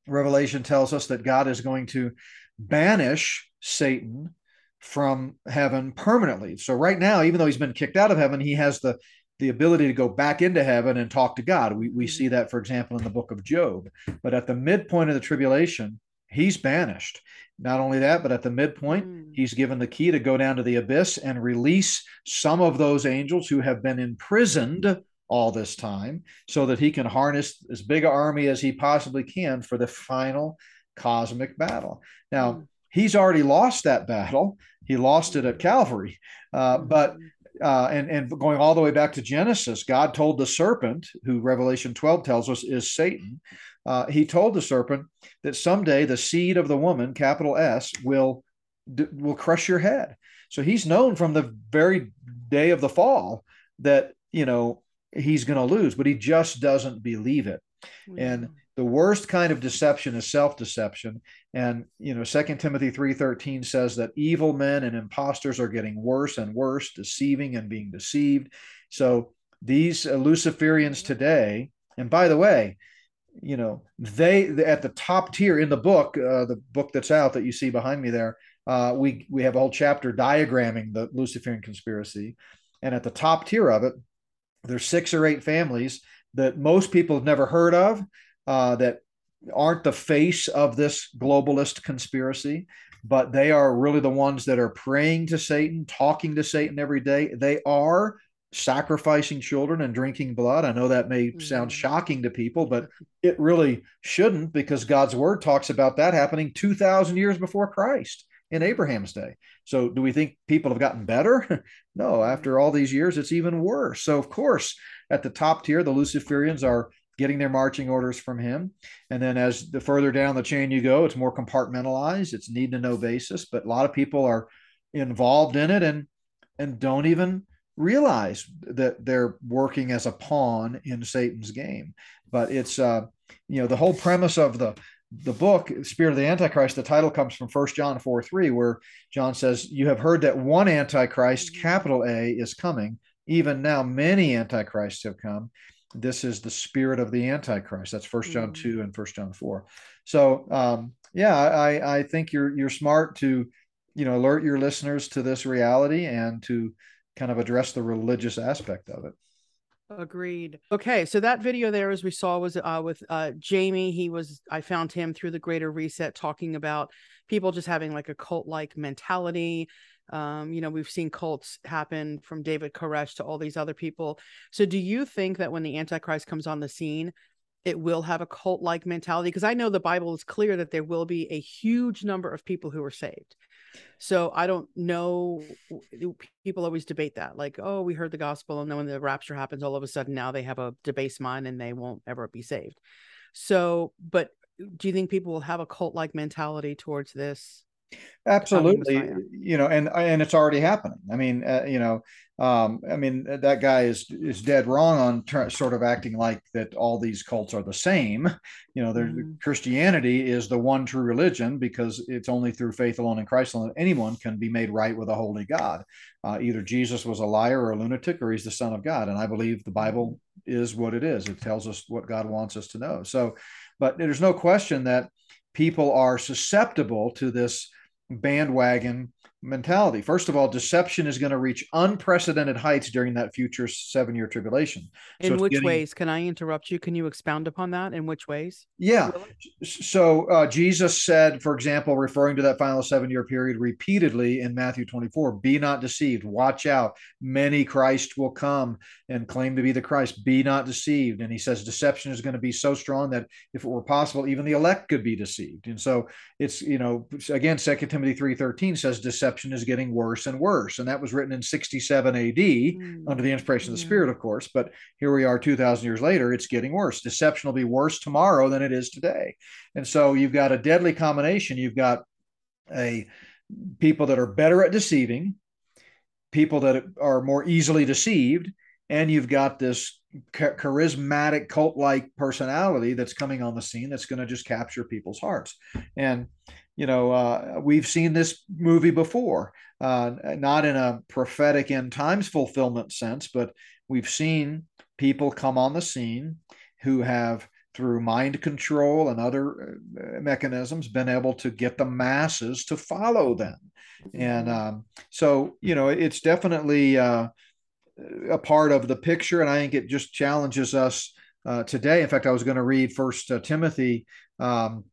[SPEAKER 2] Revelation tells us that God is going to banish Satan from heaven permanently. So right now, even though he's been kicked out of heaven, he has the the ability to go back into heaven and talk to God. We we see that, for example, in the book of Job. But at the midpoint of the tribulation, he's banished. Not only that, but at the midpoint, mm. he's given the key to go down to the abyss and release some of those angels who have been imprisoned all this time so that he can harness as big an army as he possibly can for the final cosmic battle. Now, mm he's already lost that battle. He lost it at Calvary. Uh, mm-hmm. but uh, and and going all the way back to Genesis, God told the serpent, who Revelation 12 tells us is Satan. Uh, he told the serpent that someday the seed of the woman, capital S, will will crush your head. So he's known from the very day of the fall that you know he's going to lose, but he just doesn't believe it. And the worst kind of deception is self-deception and you know Second timothy 3.13 says that evil men and impostors are getting worse and worse deceiving and being deceived so these uh, luciferians today and by the way you know they at the top tier in the book uh, the book that's out that you see behind me there uh, we we have a whole chapter diagramming the luciferian conspiracy and at the top tier of it there's six or eight families that most people have never heard of uh, that aren't the face of this globalist conspiracy, but they are really the ones that are praying to Satan, talking to Satan every day. They are sacrificing children and drinking blood. I know that may sound mm-hmm. shocking to people, but it really shouldn't because God's word talks about that happening 2,000 years before Christ in Abraham's day. So, do we think people have gotten better? no, after all these years, it's even worse. So, of course, at the top tier, the Luciferians are getting their marching orders from him. And then as the further down the chain you go, it's more compartmentalized. It's need to know basis. But a lot of people are involved in it and and don't even realize that they're working as a pawn in Satan's game. But it's uh, you know, the whole premise of the the book spirit of the antichrist the title comes from First john 4 3 where john says you have heard that one antichrist capital a is coming. Even now many antichrists have come. This is the spirit of the antichrist. That's first john mm-hmm. 2 and first john 4 so um, yeah i i think you're you're smart to you know alert your listeners to this reality and to kind of address the religious aspect of it
[SPEAKER 1] agreed okay so that video there as we saw was uh, with uh, jamie he was i found him through the greater reset talking about people just having like a cult like mentality um, you know, we've seen cults happen from David Koresh to all these other people. So, do you think that when the Antichrist comes on the scene, it will have a cult like mentality? Because I know the Bible is clear that there will be a huge number of people who are saved. So, I don't know. People always debate that, like, oh, we heard the gospel, and then when the rapture happens, all of a sudden now they have a debased mind and they won't ever be saved. So, but do you think people will have a cult like mentality towards this
[SPEAKER 2] absolutely you know and and it's already happening i mean uh, you know um, I mean, that guy is is dead wrong on ter- sort of acting like that all these cults are the same. You know, mm. Christianity is the one true religion because it's only through faith alone in Christ alone that anyone can be made right with a holy God. Uh, either Jesus was a liar or a lunatic, or he's the Son of God. And I believe the Bible is what it is. It tells us what God wants us to know. So, but there's no question that people are susceptible to this bandwagon mentality. First of all, deception is going to reach unprecedented heights during that future seven year tribulation.
[SPEAKER 1] In so which getting... ways? Can I interrupt you? Can you expound upon that? In which ways?
[SPEAKER 2] Yeah. So uh, Jesus said, for example, referring to that final seven year period repeatedly in Matthew 24, be not deceived, watch out. Many Christ will come and claim to be the Christ. Be not deceived. And he says deception is going to be so strong that if it were possible, even the elect could be deceived. And so it's, you know, again, Second Timothy 3 13 says deception deception is getting worse and worse. And that was written in 67 AD mm. under the inspiration of the yeah. Spirit, of course. But here we are 2,000 years later, it's getting worse. Deception will be worse tomorrow than it is today. And so you've got a deadly combination. You've got a people that are better at deceiving, people that are more easily deceived, and you've got this charismatic cult-like personality that's coming on the scene that's going to just capture people's hearts and you know, uh, we've seen this movie before, uh, not in a prophetic end times fulfillment sense, but we've seen people come on the scene who have, through mind control and other uh, mechanisms, been able to get the masses to follow them. And um, so, you know, it's definitely uh, a part of the picture, and I think it just challenges us uh, today. In fact, I was going to read First uh, Timothy. Um,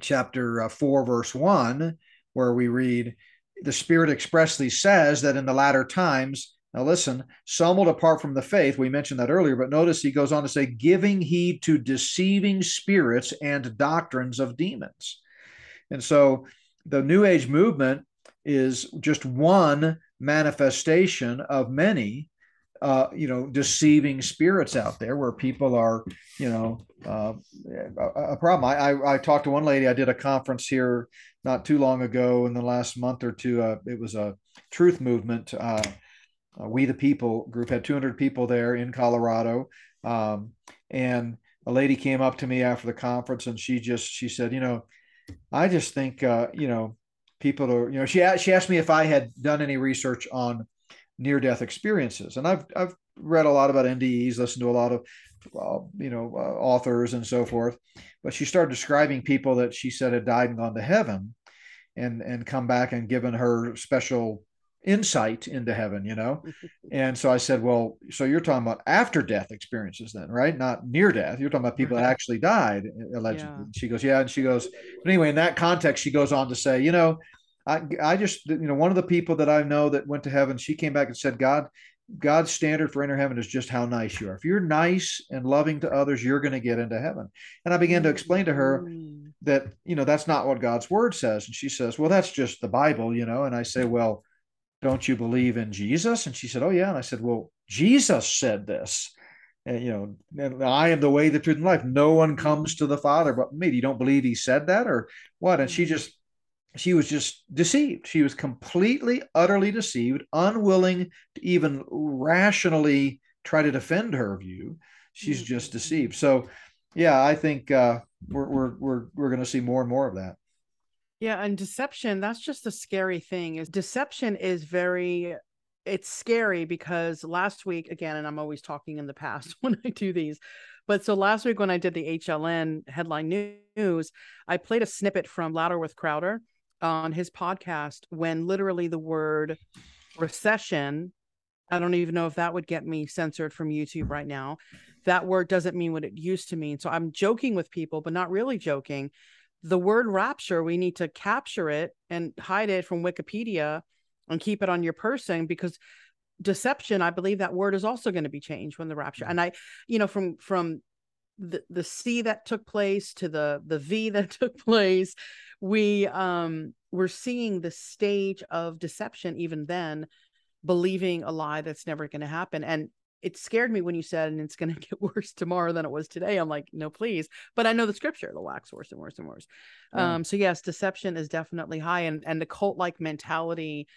[SPEAKER 2] chapter uh, 4, verse 1, where we read, The Spirit expressly says that in the latter times, now listen, some will depart from the faith. We mentioned that earlier, but notice he goes on to say, giving heed to deceiving spirits and doctrines of demons. And so the New Age movement is just one manifestation of many uh, you know, deceiving spirits out there where people are, you know, uh, a, problem. I, I, I talked to one lady. I did a conference here not too long ago in the last month or two. Uh, it was a truth movement. Uh, uh, we the People group had 200 people there in Colorado, um, and a lady came up to me after the conference and she just she said, you know, I just think uh, you know people are you know she she asked me if I had done any research on near death experiences. And I've I've read a lot about NDEs, listened to a lot of uh, you know uh, authors and so forth. But she started describing people that she said had died and gone to heaven, and and come back and given her special insight into heaven, you know. and so I said, well, so you're talking about after death experiences then, right? Not near death. You're talking about people that actually died allegedly. Yeah. She goes, yeah, and she goes, but anyway, in that context, she goes on to say, you know, I, I just, you know, one of the people that I know that went to heaven, she came back and said, God, God's standard for inner heaven is just how nice you are. If you're nice and loving to others, you're going to get into heaven. And I began to explain to her mm. that, you know, that's not what God's word says. And she says, well, that's just the Bible, you know. And I say, well, don't you believe in Jesus? And she said, oh, yeah. And I said, well, Jesus said this. And, you know, and I am the way, the truth, and life. No one comes to the Father but me. You don't believe he said that or what? And she mm. just she was just deceived. She was completely, utterly deceived, unwilling to even rationally try to defend her view. She's mm-hmm. just deceived. So, yeah, I think uh, we're we're we're we're going to see more and more of that.
[SPEAKER 1] Yeah, and deception, that's just a scary thing. Is deception is very it's scary because last week again and I'm always talking in the past when I do these. But so last week when I did the HLN headline news, I played a snippet from Louder with Crowder on his podcast when literally the word recession I don't even know if that would get me censored from YouTube right now. That word doesn't mean what it used to mean. So I'm joking with people, but not really joking. The word rapture, we need to capture it and hide it from Wikipedia and keep it on your person because deception, I believe that word is also going to be changed when the rapture. Mm-hmm. And I, you know, from from the the C that took place to the the V that took place we um we're seeing the stage of deception even then believing a lie that's never going to happen and it scared me when you said, and it's going to get worse tomorrow than it was today. I'm like, no, please. But I know the scripture, it'll wax worse and worse and worse. Mm. Um, so yes, deception is definitely high, and and the cult like mentality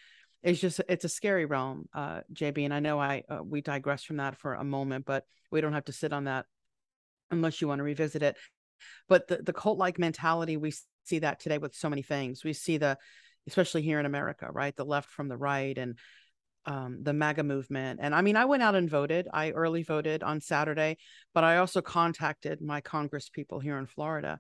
[SPEAKER 1] is just it's a scary realm, uh, JB. And I know I uh, we digress from that for a moment, but we don't have to sit on that unless you want to revisit it. But the the cult like mentality, we see that today with so many things. We see the especially here in America, right? The left from the right and um, the MAGA movement. And I mean, I went out and voted. I early voted on Saturday, but I also contacted my Congress people here in Florida.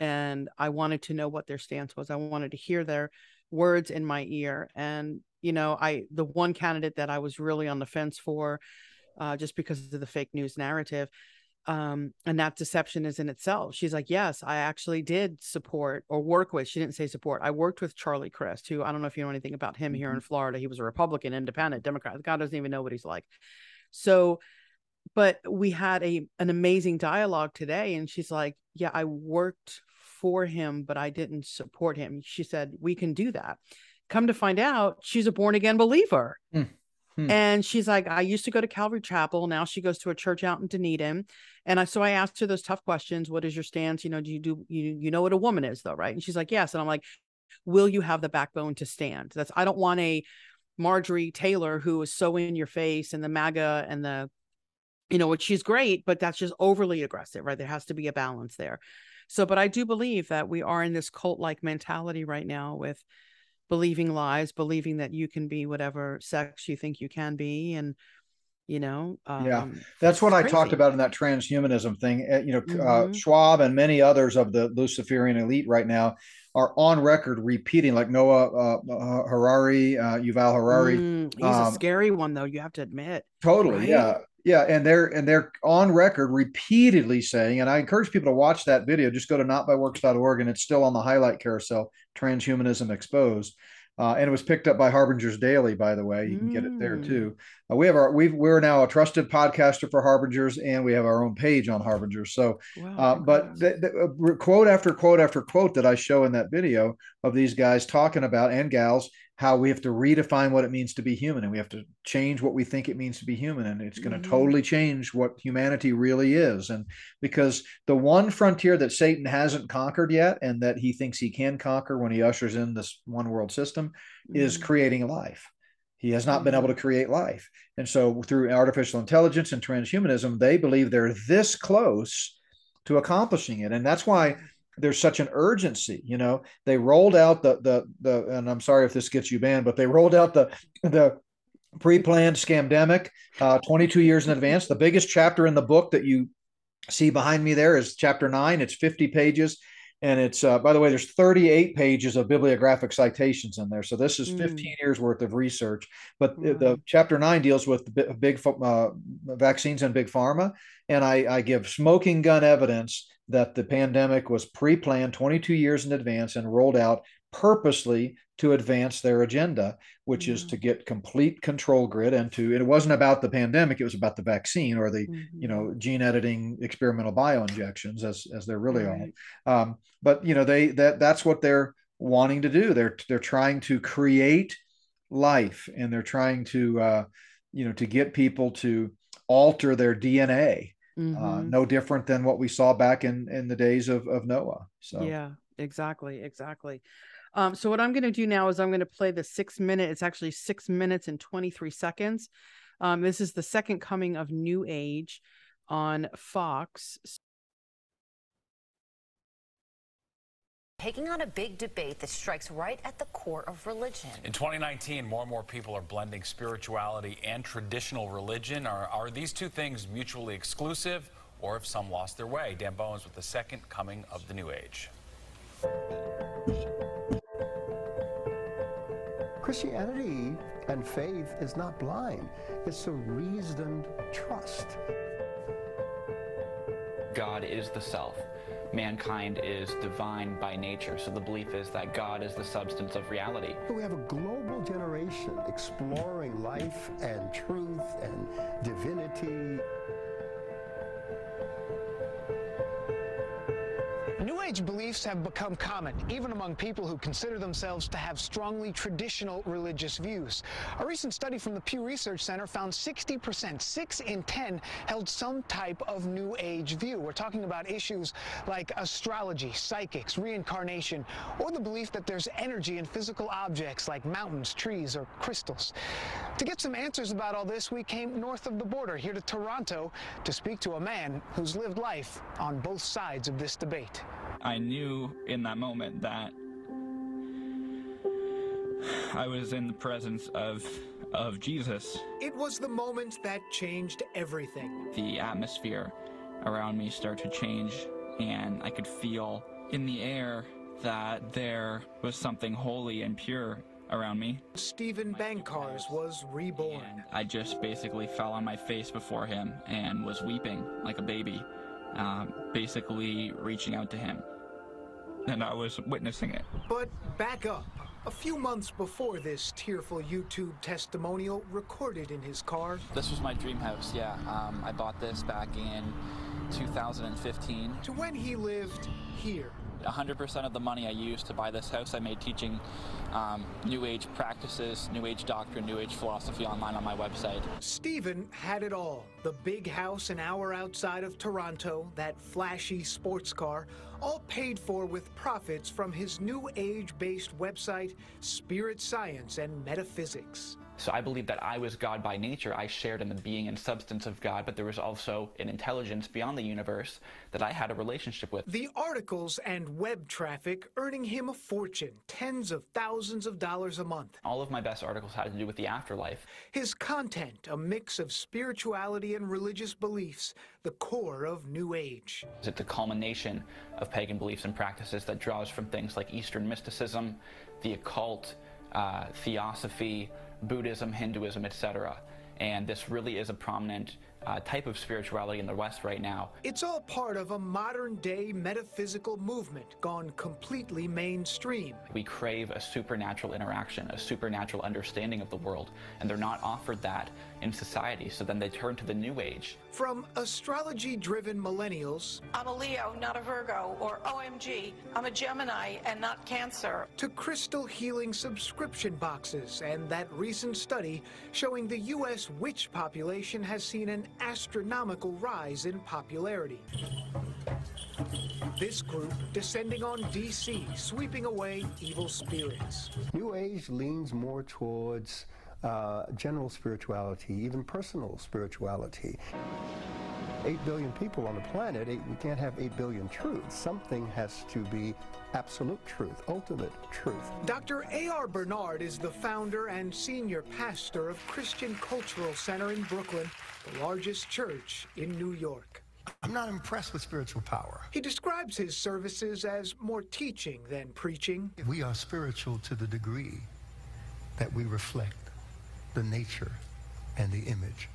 [SPEAKER 1] And I wanted to know what their stance was. I wanted to hear their words in my ear. And, you know, I, the one candidate that I was really on the fence for, uh, just because of the fake news narrative, um, and that deception is in itself. She's like, yes, I actually did support or work with. She didn't say support. I worked with Charlie Crist, who I don't know if you know anything about him here in mm-hmm. Florida. He was a Republican, Independent, Democrat. God doesn't even know what he's like. So, but we had a an amazing dialogue today, and she's like, yeah, I worked for him, but I didn't support him. She said, we can do that. Come to find out, she's a born again believer. Mm. Hmm. And she's like, I used to go to Calvary Chapel. Now she goes to a church out in Dunedin. And I so I asked her those tough questions. What is your stance? You know, do you do you you know what a woman is though, right? And she's like, Yes. And I'm like, Will you have the backbone to stand? That's I don't want a Marjorie Taylor who is so in your face and the MAGA and the you know, which she's great, but that's just overly aggressive, right? There has to be a balance there. So, but I do believe that we are in this cult like mentality right now with believing lies, believing that you can be whatever sex you think you can be, and you know,
[SPEAKER 2] um, yeah, that's what I talked about in that transhumanism thing. Eh, you know, uh, mm-hmm. uh, Schwab and many others of the Luciferian elite right now are on record repeating, like Noah uh, uh Harari, uh, Yuval Harari.
[SPEAKER 1] Mm, he's um, a scary one, though. You have to admit.
[SPEAKER 2] Totally, right? yeah. Yeah, and they're and they're on record repeatedly saying, and I encourage people to watch that video. Just go to notbyworks.org, and it's still on the highlight carousel. Transhumanism exposed, uh, and it was picked up by Harbingers Daily, by the way. You can get it there mm. too. Uh, we have our we we're now a trusted podcaster for Harbingers, and we have our own page on Harbingers. So, wow, uh, but the, the, uh, quote after quote after quote that I show in that video of these guys talking about and gals how we have to redefine what it means to be human and we have to change what we think it means to be human and it's going to mm-hmm. totally change what humanity really is and because the one frontier that satan hasn't conquered yet and that he thinks he can conquer when he ushers in this one world system mm-hmm. is creating life he has not been able to mm-hmm. create life and so through artificial intelligence and transhumanism they believe they're this close to accomplishing it and that's why there's such an urgency you know? They rolled out the the the and i'm sorry if this gets you banned but they rolled out the the pre-planned scamdemic uh, 22 years in advance. The biggest chapter in the book that you see behind me there is chapter 9 it's 50 pages and it's uh, by the way there's 38 pages of bibliographic citations in there. So this is 15 mm. years worth of research. But wow. the chapter 9 deals with the big uh, vaccines and big pharma and I, I give smoking gun evidence that the pandemic was pre-planned 22 years in advance and rolled out purposely to advance their agenda which mm-hmm. is to get complete control grid and to it wasn't about the pandemic it was about the vaccine or the mm-hmm. you know gene editing experimental bioinjections as as they're really right. on um, but you know they that that's what they're wanting to do they're they're trying to create life and they're trying to uh, you know to get people to alter their dna mm-hmm. uh, no different than what we saw back in in the days of of Noah. So
[SPEAKER 1] yeah, exactly, exactly. Um, so what I'm going to do now is I'm going to play the six minute. It's actually six minutes and 23 seconds. Um, this is the second coming of New Age on Fox.
[SPEAKER 3] Taking on a big debate that strikes right at the core of religion.
[SPEAKER 4] In 2019, more and more people are blending spirituality and traditional religion. Are, are these two things mutually exclusive, or have some lost their way? Dan Bowens with the second coming of the New Age.
[SPEAKER 5] Christianity and faith is not blind, it's a reasoned trust.
[SPEAKER 6] God is the self mankind is divine by nature. So the belief is that God is the substance of reality.
[SPEAKER 5] We have a global generation exploring life and truth and divinity.
[SPEAKER 7] New Age beliefs have become common, even among people who consider themselves to have strongly traditional religious views. A recent study from the Pew Research Center found 60%, 6 in 10, held some type of New Age view. We're talking about issues like astrology, psychics, reincarnation, or the belief that there's energy in physical objects like mountains, trees, or crystals. To get some answers about all this, we came north of the border here to Toronto to speak to a man who's lived life on both sides of this debate.
[SPEAKER 6] I knew in that moment that I was in the presence of of Jesus.
[SPEAKER 7] It was the moment that changed everything.
[SPEAKER 6] The atmosphere around me started to change and I could feel in the air that there was something holy and pure around me.
[SPEAKER 7] Steven Bancarz was reborn.
[SPEAKER 6] I just basically fell on my face before him and was weeping like a baby, um, basically reaching out to him. And I was witnessing it.
[SPEAKER 7] But back up. A few months before this tearful YouTube testimonial recorded in his car,
[SPEAKER 6] This was my dream house, yeah. Um, I bought this back in 2015.
[SPEAKER 7] to when he lived here.
[SPEAKER 6] 100% of the money I used to buy this house, I made teaching um, New Age practices, New Age doctrine, New Age philosophy online on my website.
[SPEAKER 7] Steven had it all. The big house an hour outside of Toronto, that flashy sports car, all paid for with profits from his new age based website, Spirit Science and Metaphysics.
[SPEAKER 6] So I believe that I was God by nature. I shared in the being and substance of God, but there was also an intelligence beyond the universe that I had a relationship with.
[SPEAKER 7] The articles and web traffic earning him a fortune, tens of thousands of dollars a month.
[SPEAKER 6] All of my best articles had to do with the afterlife.
[SPEAKER 7] His content, a mix of spirituality and religious beliefs, the core of New Age.
[SPEAKER 6] It's the culmination of pagan beliefs and practices that draws from things like Eastern mysticism, the occult, uh, theosophy, Buddhism, Hinduism, etc. And this really is a prominent uh, type of spirituality in the West right now.
[SPEAKER 7] It's all part of a modern day metaphysical movement gone completely mainstream.
[SPEAKER 6] We crave a supernatural interaction, a supernatural understanding of the world, and they're not offered that in society. So then they turn to the New Age.
[SPEAKER 7] From astrology driven millennials
[SPEAKER 8] I'm a Leo, not a Virgo, or OMG, I'm a Gemini and not Cancer.
[SPEAKER 7] to crystal healing subscription boxes and that recent study showing the U.S. witch population has seen an astronomical rise in popularity. This group descending on D.C., sweeping away evil spirits.
[SPEAKER 5] New Age leans more towards uh, general spirituality, even personal spirituality. 8 billion people on the planet, eight, we can't have 8 billion truths. Something has to be absolute truth, ultimate truth.
[SPEAKER 7] Dr. A.R. Bernard is the founder and senior pastor of Christian Cultural Center in Brooklyn, the largest church in New York.
[SPEAKER 9] I'm not impressed with spiritual power.
[SPEAKER 7] He describes his services as more teaching than preaching.
[SPEAKER 9] We are spiritual to the degree that we reflect the nature and the image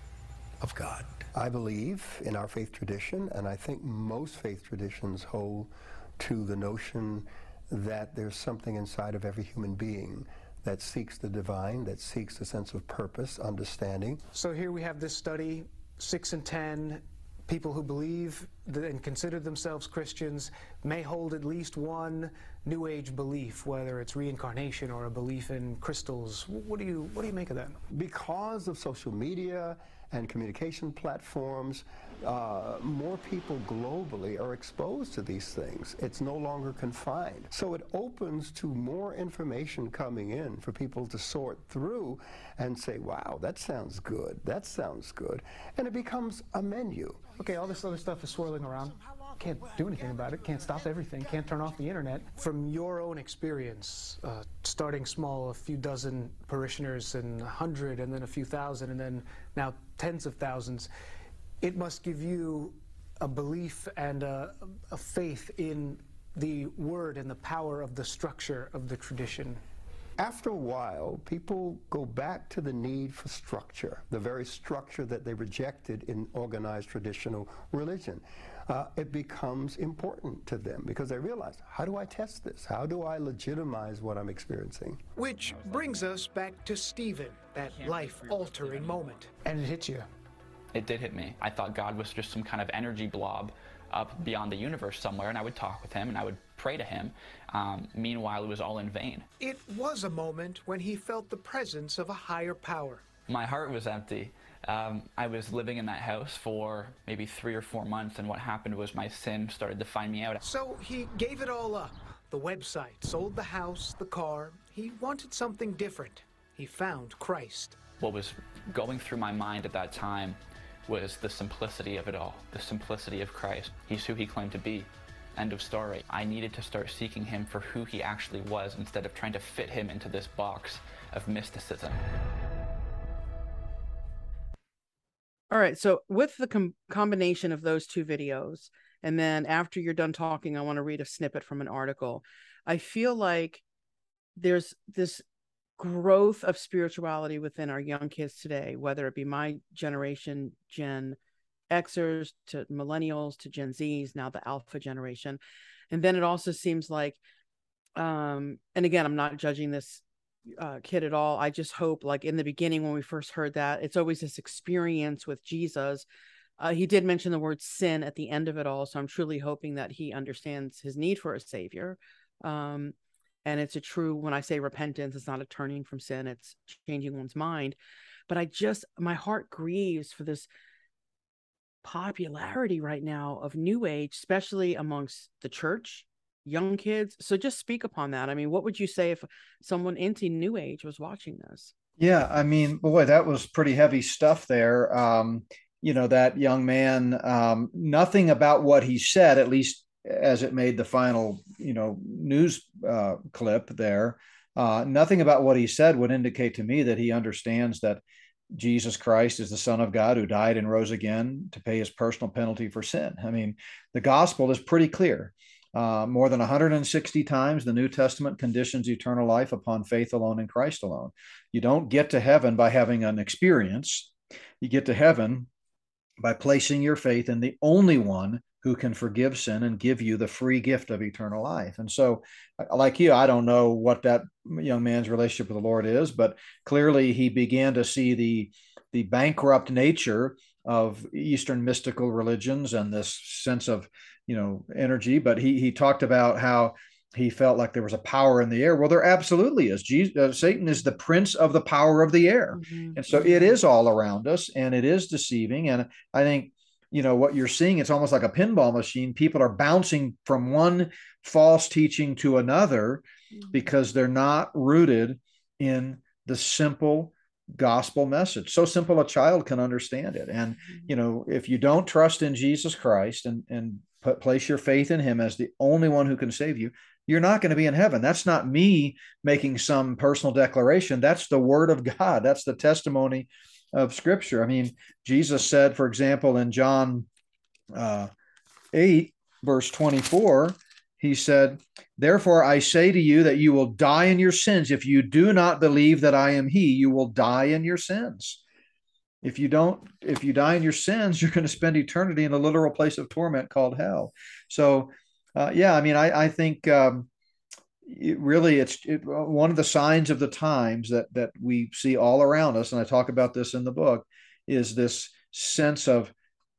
[SPEAKER 9] of God.
[SPEAKER 5] I believe in our faith tradition, and I think most faith traditions hold to the notion that there's something inside of every human being that seeks the divine, that seeks a sense of purpose, understanding.
[SPEAKER 7] So here we have this study, six and ten people who believe that and consider themselves Christians may hold at least one New Age belief, whether it's reincarnation or a belief in crystals. What do you what do you make of that?
[SPEAKER 5] Because of social media and communication platforms, uh, more people globally are exposed to these things. It's no longer confined. So it opens to more information coming in for people to sort through and say, wow, that sounds good, that sounds good. And it becomes a menu.
[SPEAKER 7] Okay, all this other stuff is swirling around. Can't do anything about it. Can't stop everything. Can't turn off the internet. From your own experience, uh, starting small, a few dozen parishioners, and a hundred, and then a few thousand, and then now tens of thousands, it must give you a belief and a, a faith in the word and the power of the structure of the tradition.
[SPEAKER 5] After a while, people go back to the need for structure, the very structure that they rejected in organized traditional religion. Uh, it becomes important to them because they realize, how do I test this? How do I legitimize what I'm experiencing?
[SPEAKER 7] Which brings us back to Steven, that life altering moment. And it hits you.
[SPEAKER 6] It did hit me. I thought God was just some kind of energy blob up beyond the universe somewhere, and I would talk with him and I would pray to him. Um, meanwhile, it was all in vain.
[SPEAKER 7] It was a moment when he felt the presence of a higher power.
[SPEAKER 6] My heart was empty. Um, I was living in that house for maybe three or four months, and what happened was my sin started to find me out.
[SPEAKER 7] So he gave it all up the website, sold the house, the car. He wanted something different. He found Christ.
[SPEAKER 6] What was going through my mind at that time was the simplicity of it all, the simplicity of Christ. He's who he claimed to be. End of story. I needed to start seeking him for who he actually was instead of trying to fit him into this box of mysticism.
[SPEAKER 1] All right. So, with the com- combination of those two videos, and then after you're done talking, I want to read a snippet from an article. I feel like there's this growth of spirituality within our young kids today, whether it be my generation, Gen Xers to millennials to Gen Zs, now the alpha generation. And then it also seems like, um, and again, I'm not judging this uh, kid at all. I just hope, like in the beginning when we first heard that, it's always this experience with Jesus. Uh, he did mention the word sin at the end of it all, so I'm truly hoping that he understands his need for a savior. Um, and it's a true when I say repentance, it's not a turning from sin; it's changing one's mind. But I just my heart grieves for this popularity right now of new age especially amongst the church young kids so just speak upon that i mean what would you say if someone into new age was watching this
[SPEAKER 2] yeah i mean boy that was pretty heavy stuff there um you know that young man um nothing about what he said at least as it made the final you know news uh, clip there uh, nothing about what he said would indicate to me that he understands that Jesus Christ is the Son of God who died and rose again to pay his personal penalty for sin. I mean, the gospel is pretty clear. Uh, more than 160 times, the New Testament conditions eternal life upon faith alone in Christ alone. You don't get to heaven by having an experience, you get to heaven by placing your faith in the only one who can forgive sin and give you the free gift of eternal life. And so, like you, I don't know what that young man's relationship with the Lord is, but clearly he began to see the the bankrupt nature of Eastern mystical religions and this sense of you know energy. But he he talked about how he felt like there was a power in the air. Well, there absolutely is. Jesus, uh, Satan is the prince of the power of the air, mm-hmm. and so it is all around us, and it is deceiving. And I think you know what you're seeing it's almost like a pinball machine. People are bouncing from one false teaching to another mm-hmm. because they're not rooted in the simple gospel message. So simple a child can understand it. And mm-hmm. you know if you don't trust in jesus christ and and put, place your faith in him as the only one who can save you you're not going to be in heaven. That's not me making some personal declaration. That's the word of god. That's the testimony of Scripture. I mean, Jesus said, for example, in John uh, 8, verse 24, he said, Therefore I say to you that you will die in your sins. If you do not believe that I am He, you will die in your sins. If you don't, if you die in your sins, you're going to spend eternity in a literal place of torment called hell. So, uh, yeah, I mean, I, I think um, it really it's it, one of the signs of the times that that we see all around us and i talk about this in the book is this sense of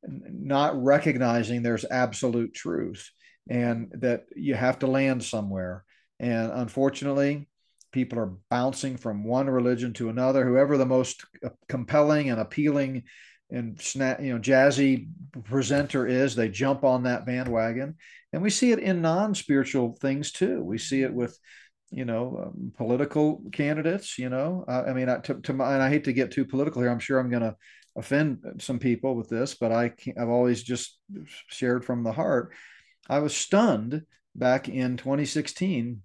[SPEAKER 2] not recognizing there's absolute truth and that you have to land somewhere. And unfortunately people are bouncing from one religion to another. Whoever the most compelling and appealing and snap, you know, jazzy presenter is, they jump on that bandwagon. And we see it in non-spiritual things too. We see it with, you know, um, political candidates. You know, uh, I mean, I, to, to my, and I hate to get too political here. I'm sure I'm going to offend some people with this, but I I've always just shared from the heart. I was stunned back in 2016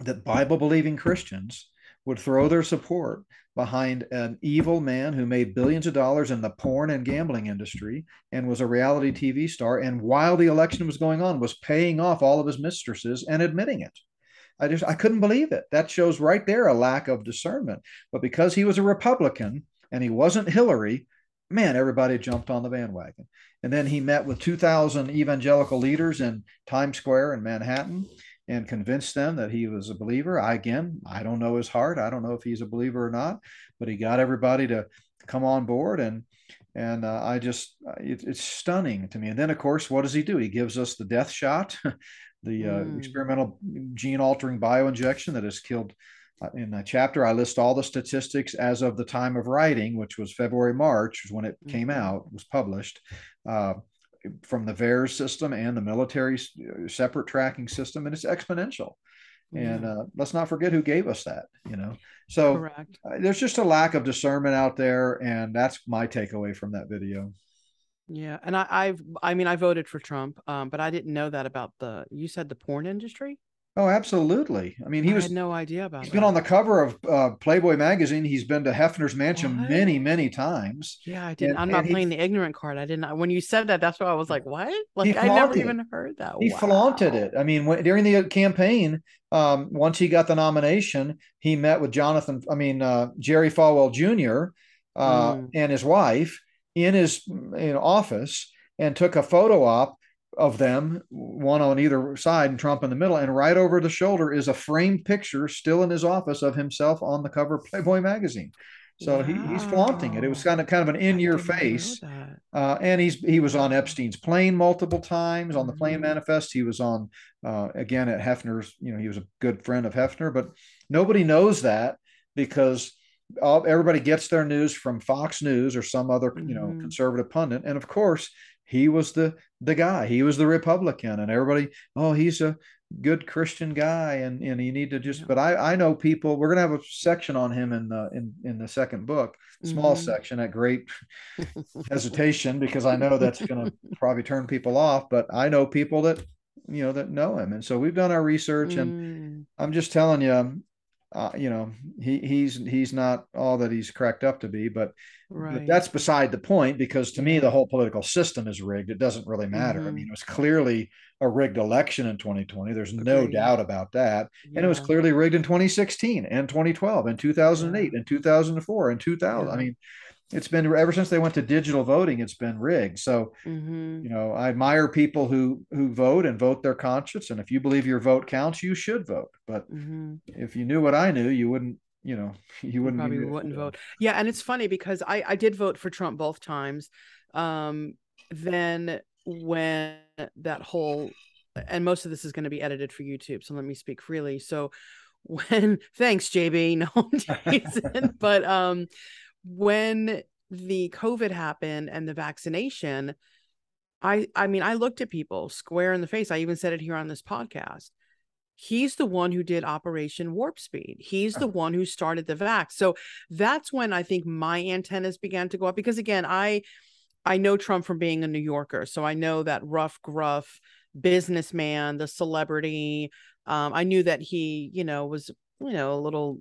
[SPEAKER 2] that Bible believing Christians would throw their support behind an evil man who made billions of dollars in the porn and gambling industry and was a reality TV star. And while the election was going on, was paying off all of his mistresses and admitting it. I just I couldn't believe it. That shows right there a lack of discernment. But because he was a Republican and he wasn't Hillary, man, everybody jumped on the bandwagon. And then he met with 2,000 evangelical leaders in Times Square in Manhattan and convinced them that he was a believer. I, again, I don't know his heart. I don't know if he's a believer or not, but he got everybody to come on board. And and uh, I just it, it's stunning to me. And then of course, what does he do? He gives us the death shot, the uh,
[SPEAKER 1] Mm.
[SPEAKER 2] experimental gene altering bioinjection that has killed. uh, In the chapter, I list all the statistics as of the time of writing, which was February, March, was when it came
[SPEAKER 1] Mhm.
[SPEAKER 2] out, was published, uh, from the VAERS system and the military uh, separate tracking system, and it's exponential. And uh, let's not forget who gave us that, you know. So uh, there's just a lack of discernment out there, and that's my takeaway from that video.
[SPEAKER 1] Yeah, and I, I've I mean I voted for Trump, um, but I didn't know that about the you said the porn industry.
[SPEAKER 2] Oh, absolutely. I mean, he
[SPEAKER 1] I
[SPEAKER 2] was
[SPEAKER 1] had no idea about.
[SPEAKER 2] he's
[SPEAKER 1] that.
[SPEAKER 2] been on the cover of uh, Playboy magazine. He's been to Hefner's mansion
[SPEAKER 1] What?
[SPEAKER 2] many, many times.
[SPEAKER 1] Yeah, I didn't.
[SPEAKER 2] and-
[SPEAKER 1] I'm not
[SPEAKER 2] he-
[SPEAKER 1] playing the ignorant card. I didn't. When you said that, that's why I was like, "What?" Like I never even heard that.
[SPEAKER 2] He flaunted it. I mean, when, during the campaign, um, once he got the nomination, he met with Jonathan, I mean, uh, Jerry Falwell Jr. Uh,
[SPEAKER 1] Mm.
[SPEAKER 2] and his wife in his you know, office and took a photo op of them, one on either side and Trump in the middle. And right over the shoulder is a framed picture still in his office of himself on the cover of Playboy magazine. So he, he's flaunting it. It was kind of kind of an in your
[SPEAKER 1] did not know
[SPEAKER 2] face. Uh, and he's he was on Epstein's plane multiple times on the plane
[SPEAKER 1] Mhm.
[SPEAKER 2] manifest. He was on uh, again at Hefner's. You know, he was a good friend of Hefner, but nobody knows that because all, everybody gets their news from Fox News or some other you know
[SPEAKER 1] Mhm.
[SPEAKER 2] conservative pundit. And of course, he was the the guy. He was the Republican, and everybody, oh, he's a good Christian guy, and and you need to just. But I I know people. We're gonna have a section on him in the in in the second book, small
[SPEAKER 1] Mhm.
[SPEAKER 2] section at great hesitation because I know that's going to probably turn people off. But I know people that you know that know him, and so we've done our research, and
[SPEAKER 1] Mm,
[SPEAKER 2] I'm just telling you, uh, you know, he he's he's not all that he's cracked up to be, but, but
[SPEAKER 1] right.
[SPEAKER 2] that's beside the point because to me the whole political system is rigged. It doesn't really matter. I
[SPEAKER 1] Mhm.
[SPEAKER 2] mean, it was clearly a rigged election in 2020. There's no doubt about that. And it was clearly rigged in 2016 and 2012 and 2008 and 2004 and 2000. I mean, it's been ever since they went to digital voting, it's been rigged. So,
[SPEAKER 1] Mhm.
[SPEAKER 2] you know, I admire people who who vote and vote their conscience. And if you believe your vote counts, you should vote. But
[SPEAKER 1] Mhm.
[SPEAKER 2] if you knew what I knew, you wouldn't, you know, you wouldn't
[SPEAKER 1] probably
[SPEAKER 2] give me a
[SPEAKER 1] wouldn't vote. Yeah, and it's funny because I I did vote for Trump both times. Um, then when that whole and most of this is going to be edited for YouTube, so let me speak freely. So when thanks JB, no but um when the COVID happened and the vaccination, I I mean I looked at people square in the face. I even said it here on this podcast. He's the one who did Operation Warp Speed. He's the one who started the vax. So that's when I think my antennas began to go up because again, I I know Trump from being a New Yorker, so I know that rough, gruff businessman, the celebrity. Um, I knew that he, you know, was you know a little.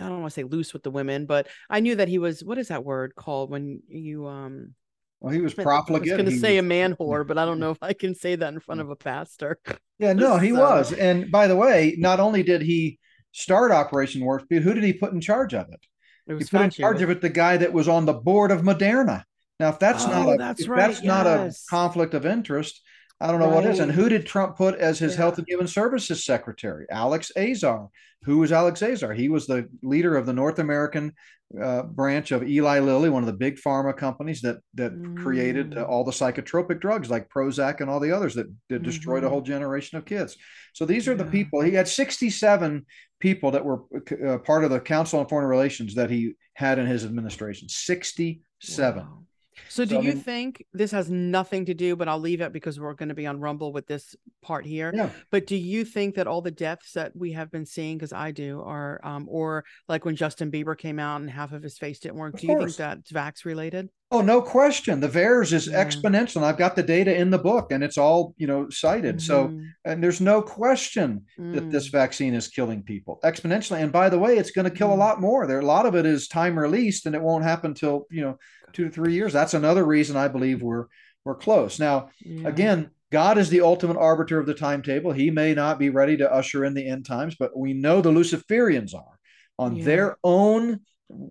[SPEAKER 1] I don't want to say loose with the women, but I knew that he was. What is that word called when you um?
[SPEAKER 2] Well, he was profligate.
[SPEAKER 1] I was going to say a man whore, but I don't know if I can say that in front of a pastor.
[SPEAKER 2] Yeah, no, he
[SPEAKER 1] So-
[SPEAKER 2] was. And by the way, not only did he start Operation Warp Speed, who did he put in charge of it?
[SPEAKER 1] It
[SPEAKER 2] He
[SPEAKER 1] was
[SPEAKER 2] put in charge
[SPEAKER 1] was-
[SPEAKER 2] of it the guy that was on the board of Moderna. Now, if that's not
[SPEAKER 1] Oh,
[SPEAKER 2] a
[SPEAKER 1] that's right,
[SPEAKER 2] that's not a
[SPEAKER 1] yes.
[SPEAKER 2] conflict of interest, I don't know what is. And who did Trump put as his
[SPEAKER 1] Yeah.
[SPEAKER 2] Health and Human Services Secretary? Alex Azar. Who was Alex Azar? He was the leader of the North American uh, branch of Eli Lilly, one of the big pharma companies that that created uh,
[SPEAKER 1] Mm.
[SPEAKER 2] all the psychotropic drugs like Prozac and all the others that, that destroyed a
[SPEAKER 1] Mhm.
[SPEAKER 2] whole generation of kids. So these are the people. He had 67 people that were uh, part of the Council on Foreign Relations that he had in his administration. 67.
[SPEAKER 1] Wow. So do
[SPEAKER 2] So, I
[SPEAKER 1] you
[SPEAKER 2] mean-
[SPEAKER 1] think this has nothing to do, but I'll leave it because we're going to be on Rumble with this part here.
[SPEAKER 2] Yeah.
[SPEAKER 1] But do you think that all the deaths that we have been seeing, because I do, are um, or like when Justin Bieber came out and half of his face didn't work,
[SPEAKER 2] Of
[SPEAKER 1] do you think that's vax related?
[SPEAKER 2] Oh, no question. The VAERS is
[SPEAKER 1] Yeah.
[SPEAKER 2] exponential. And I've got the data in the book and it's all, you know, cited. So,
[SPEAKER 1] Mhm.
[SPEAKER 2] and there's no question that this
[SPEAKER 1] Mm.
[SPEAKER 2] vaccine is killing people exponentially. And by the way, it's going to kill a
[SPEAKER 1] Mm.
[SPEAKER 2] lot more. There, a lot of it is time released and it won't happen till, you know, two to three years. That's another reason I believe we're, we're close. Now,
[SPEAKER 1] Yeah.
[SPEAKER 2] again, God is the ultimate arbiter of the timetable. He may not be ready to usher in the end times, but we know the Luciferians are on
[SPEAKER 1] Yeah.
[SPEAKER 2] their own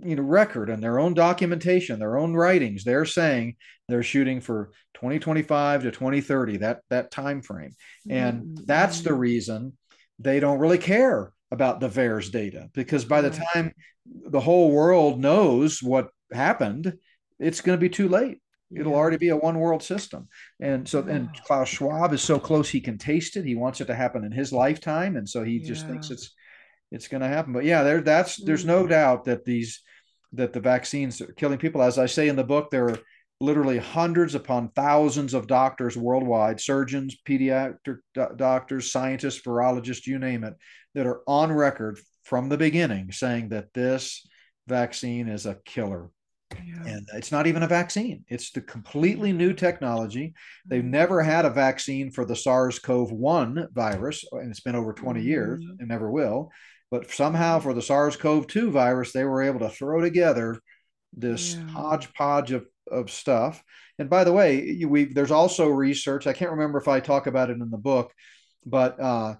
[SPEAKER 2] you know record and their own documentation, their own writings. They're saying they're shooting for 2025 to 2030, that that time frame. And
[SPEAKER 1] Mm,
[SPEAKER 2] that's the
[SPEAKER 1] mm.
[SPEAKER 2] reason they don't really care about the VAERS data because by the time the whole world knows what happened, it's going to be too late. It'll
[SPEAKER 1] Yeah.
[SPEAKER 2] already be a one world system. And so, and Klaus Schwab is so close he can taste it. He wants it to happen in his lifetime. And so he just thinks it's, it's going to happen. But yeah, there, that's, there's no
[SPEAKER 1] Mm.
[SPEAKER 2] doubt that these, that the vaccines are killing people. As I say in the book, there are literally hundreds upon thousands of doctors worldwide, surgeons, pediatric do- doctors, scientists, virologists, you name it, that are on record from the beginning saying that this vaccine is a killer. And it's not even a vaccine. It's the completely new technology. They've never had a vaccine for the SARS CoV 1 virus, and it's been over 20 years and never will. But somehow for the SARS CoV 2 virus, they were able to throw together this
[SPEAKER 1] Yeah.
[SPEAKER 2] hodgepodge of, of stuff. And by the way, we there's also research. I can't remember if I talk about it in the book, but uh,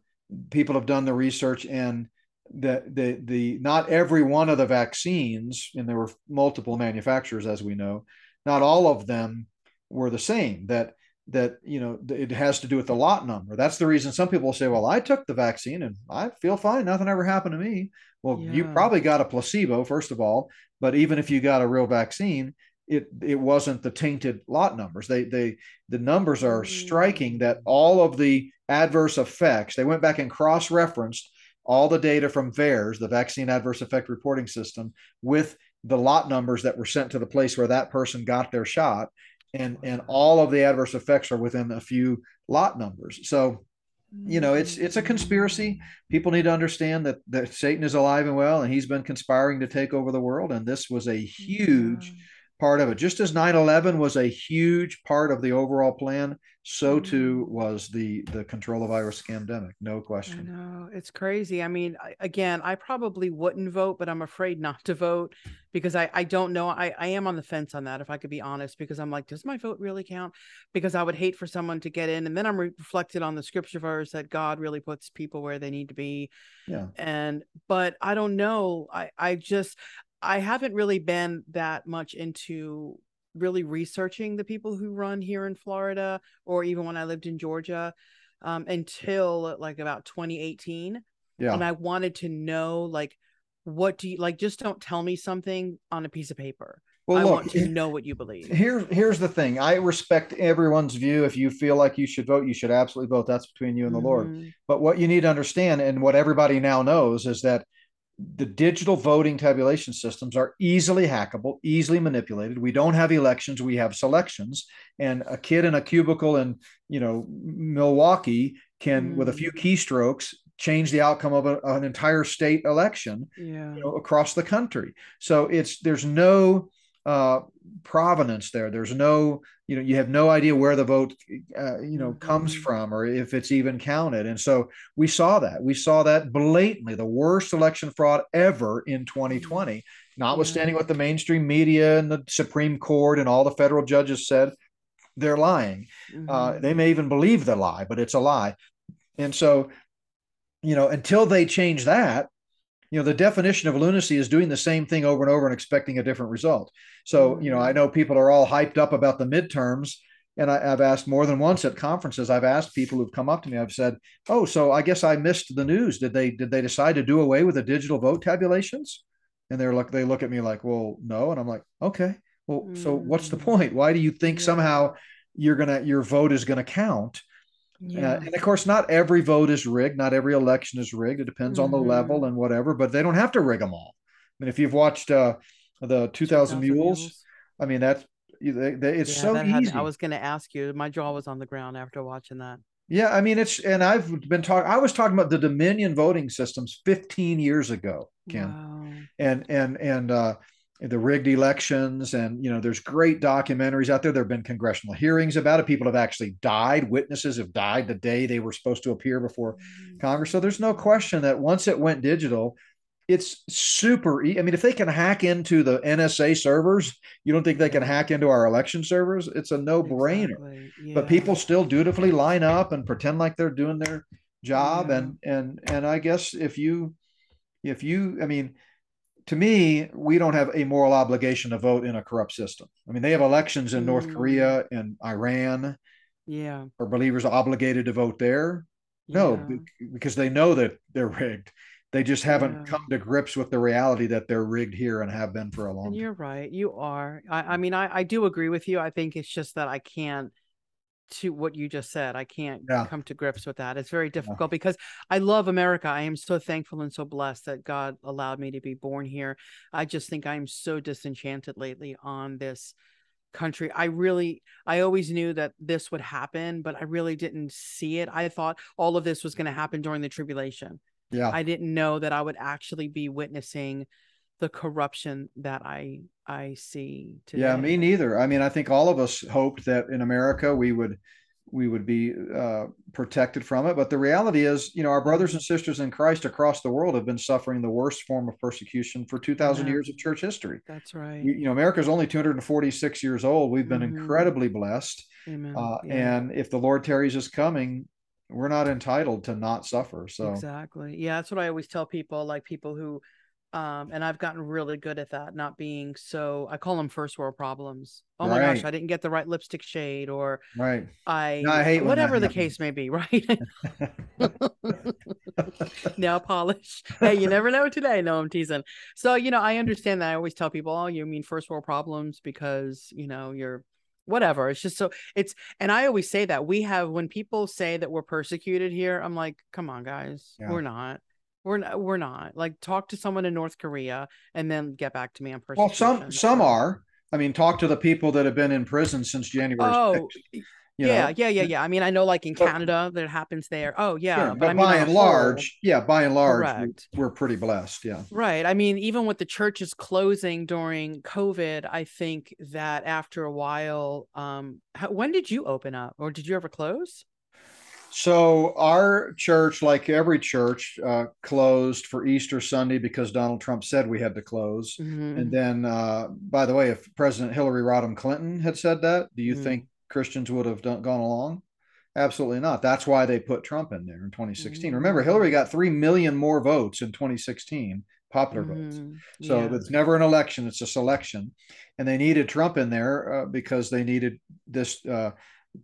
[SPEAKER 2] people have done the research and the the the not every one of the vaccines, and there were multiple manufacturers, as we know, not all of them were the same. That that you know it has to do with the lot number. That's the reason some people say, "Well, I took the vaccine and I feel fine. Nothing ever happened to me." Well, you probably got a placebo first of all, but even if you got a real vaccine, it it wasn't the tainted lot numbers. They they the numbers are striking that mm. all of the adverse effects. They went back and cross referenced all the data from VAERS, the Vaccine Adverse Effect Reporting System, with the lot numbers that were sent to the place where that person got their shot, and and all of the adverse effects are within a few lot numbers. So you know it's it's a conspiracy people need to understand that that satan is alive and well and he's been conspiring to take over the world and this was a oh huge part of it just as 9-11 was a huge part of the overall plan so mm-hmm. too was the the control of virus scandemic no question
[SPEAKER 1] No, it's crazy. I mean, again, I probably wouldn't vote, but I'm afraid not to vote because I I don't know. I I am on the fence on that, if I could be honest, because I'm like, does my vote really count? Because I would hate for someone to get in, and then I'm reflected on the scripture verse that God really puts people where they need to be,
[SPEAKER 2] yeah
[SPEAKER 1] and but I don't know. I I just I haven't really been that much into really researching the people who run here in Florida or even when I lived in Georgia um, until like about 2018
[SPEAKER 2] yeah
[SPEAKER 1] and I wanted to know like what do you like just don't tell me something on a piece of paper.
[SPEAKER 2] well
[SPEAKER 1] I
[SPEAKER 2] look
[SPEAKER 1] want to know what you believe.
[SPEAKER 2] here here's the thing i respect everyone's view if you feel like you should vote you should absolutely vote that's between you and the lord
[SPEAKER 1] Mhm.
[SPEAKER 2] But what you need to understand, and what everybody now knows, is that the digital voting tabulation systems are easily hackable, easily manipulated. We don't have elections; we have selections. And a kid in a cubicle in, you know, Milwaukee can, with a mm. few keystrokes, change the outcome of a, an entire state election
[SPEAKER 1] Yeah.
[SPEAKER 2] you know, across the country. So it's there's no uh, provenance there. There's no, you know, you have no idea where the vote, uh, you know, comes
[SPEAKER 1] Mhm.
[SPEAKER 2] from or if it's even counted. And so we saw that. We saw that blatantly, the worst election fraud ever in 2020, notwithstanding what the mainstream media and the Supreme Court and all the federal judges said. They're lying. Uh,
[SPEAKER 1] Mhm.
[SPEAKER 2] they may even believe the lie, but it's a lie. And so, you know, until they change that, you know, the definition of lunacy is doing the same thing over and over and expecting a different result. So, you know, I know people are all hyped up about the midterms. And I, I've asked more than once at conferences, I've asked people who've come up to me, I've said, Oh, so I guess I missed the news. Did they did they decide to do away with the digital vote tabulations? And they're like, they look at me like, well, no. And I'm like, okay, well, so what's the
[SPEAKER 1] Mm.
[SPEAKER 2] point? Why do you think
[SPEAKER 1] Yeah.
[SPEAKER 2] somehow you're gonna your vote is gonna count?
[SPEAKER 1] Yeah.
[SPEAKER 2] Uh, and of course, not every vote is rigged. Not every election is rigged. It depends on the
[SPEAKER 1] Mhm.
[SPEAKER 2] level and whatever, but they don't have to rig them all. I mean, if you've watched uh, the 2000 Mules, I mean, that's they, they, it's
[SPEAKER 1] Yeah,
[SPEAKER 2] so
[SPEAKER 1] that had-
[SPEAKER 2] easy.
[SPEAKER 1] I was going to ask you. My jaw was on the ground after watching that.
[SPEAKER 2] yeah, I mean, it's, and I've been talking, I was talking about the Dominion voting systems 15 years ago, Ken.
[SPEAKER 1] Wow.
[SPEAKER 2] and and and uh the rigged elections and you know there's great documentaries out there. There have been congressional hearings about it. People have actually died. Witnesses have died the day they were supposed to appear before mm-hmm. congress. So there's no question that once it went digital it's super i mean if they can hack into the nsa servers you don't think they can hack into our election servers? It's a no-brainer.
[SPEAKER 1] Exactly.
[SPEAKER 2] but people still dutifully line up and pretend like they're doing their job.
[SPEAKER 1] Yeah.
[SPEAKER 2] and and and i guess if you if you i mean to me we don't have a moral obligation to vote in a corrupt system i mean they have elections in north
[SPEAKER 1] Mm.
[SPEAKER 2] korea and iran
[SPEAKER 1] Yeah.
[SPEAKER 2] are believers obligated to vote there no
[SPEAKER 1] Yeah.
[SPEAKER 2] because they know that they're rigged They just haven't
[SPEAKER 1] Yeah.
[SPEAKER 2] come to grips with the reality that they're rigged here and have been for a long
[SPEAKER 1] And
[SPEAKER 2] time.
[SPEAKER 1] you're right. You are. I, I mean, I, I do agree with you. I think it's just that I can't to what you just said. I can't
[SPEAKER 2] Yeah.
[SPEAKER 1] come to grips with that. It's very difficult because I love America. I am so thankful and so blessed that God allowed me to be born here. I just think I'm so disenchanted lately on this country. I really I always knew that this would happen, but I really didn't see it. I thought all of this was going to happen during the tribulation.
[SPEAKER 2] Yeah.
[SPEAKER 1] I didn't know that I would actually be witnessing the corruption that I I see today.
[SPEAKER 2] Yeah, me neither. I mean, I think all of us hoped that in America we would we would be uh, protected from it, but the reality is, you know, our brothers and sisters in Christ across the world have been suffering the worst form of persecution for two thousand
[SPEAKER 1] Yeah.
[SPEAKER 2] years of church history.
[SPEAKER 1] That's right.
[SPEAKER 2] You, you know, America's only two hundred and forty-six years old. We've been
[SPEAKER 1] Mhm.
[SPEAKER 2] incredibly blessed,
[SPEAKER 1] Amen.
[SPEAKER 2] uh,
[SPEAKER 1] Yeah.
[SPEAKER 2] and if the Lord tarries is coming, we're not entitled to not suffer. So,
[SPEAKER 1] Exactly. Yeah, that's what I always tell people, like people who um and I've gotten really good at that, not being so I call them first world problems. Oh my gosh, I didn't get the right lipstick shade or
[SPEAKER 2] right.
[SPEAKER 1] I,
[SPEAKER 2] No, I hate
[SPEAKER 1] whatever the case may be, right? Nail polish. Hey, you never know today. No, I'm teasing. So, you know, I understand that. I always tell people, oh, you mean first world problems because, you know, you're whatever. It's just so it's, and I always say that we have, when people say that we're persecuted here, I'm like, come on, guys,
[SPEAKER 2] Yeah.
[SPEAKER 1] we're not. We're not, we're not. Like, talk to someone in North Korea and then get back to me on
[SPEAKER 2] person.
[SPEAKER 1] Well,
[SPEAKER 2] some some are. I mean, talk to the people that have been in prison since January.
[SPEAKER 1] Oh,
[SPEAKER 2] 6th, you know?
[SPEAKER 1] yeah, yeah, yeah, yeah. I mean, I know like in Canada that happens there. Oh, yeah. But,
[SPEAKER 2] but,
[SPEAKER 1] I mean,
[SPEAKER 2] by and
[SPEAKER 1] whole-
[SPEAKER 2] large, yeah, by and large,
[SPEAKER 1] Correct.
[SPEAKER 2] we're pretty blessed. Yeah.
[SPEAKER 1] Right. I mean, even with the churches closing during COVID, I think that after a while, um, how, when did you open up or did you ever close?
[SPEAKER 2] So our church, like every church, uh, closed for Easter Sunday because Donald Trump said we had to close.
[SPEAKER 1] Mhm.
[SPEAKER 2] And then, uh, by the way, if President Hillary Rodham Clinton had said that, do you
[SPEAKER 1] Mm.
[SPEAKER 2] think Christians would have done, gone along? Absolutely not. That's why they put Trump in there in 2016. Remember,
[SPEAKER 1] Mm.
[SPEAKER 2] Hillary got 3 million more votes in 2016, popular votes.
[SPEAKER 1] Mhm.
[SPEAKER 2] So
[SPEAKER 1] Yeah.
[SPEAKER 2] it's never an election; it's a selection, and they needed Trump in there uh, because they needed this uh,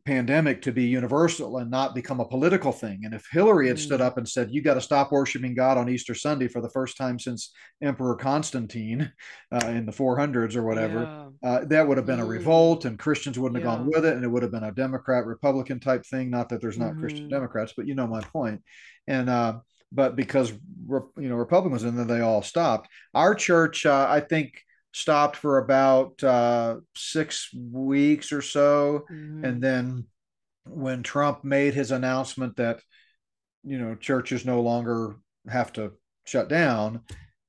[SPEAKER 2] pandemic to be universal and not become a political thing. And if Hillary had stood
[SPEAKER 1] Mm.
[SPEAKER 2] up and said, "You got to stop worshiping God on Easter Sunday for the first time since Emperor Constantine uh, in the 400s or whatever,"
[SPEAKER 1] Yeah.
[SPEAKER 2] uh, that would have been a
[SPEAKER 1] Mm.
[SPEAKER 2] revolt, and Christians wouldn't have gone with it, and it would have been a Democrat Republican type thing. Not that there's not Christian
[SPEAKER 1] Mhm.
[SPEAKER 2] Democrats, but you know my point. And uh, but because you know Republicans and then they all stopped. Our church, uh, I think, stopped for about uh, six weeks or so,
[SPEAKER 1] Mhm.
[SPEAKER 2] and then when Trump made his announcement that you know churches no longer have to shut down,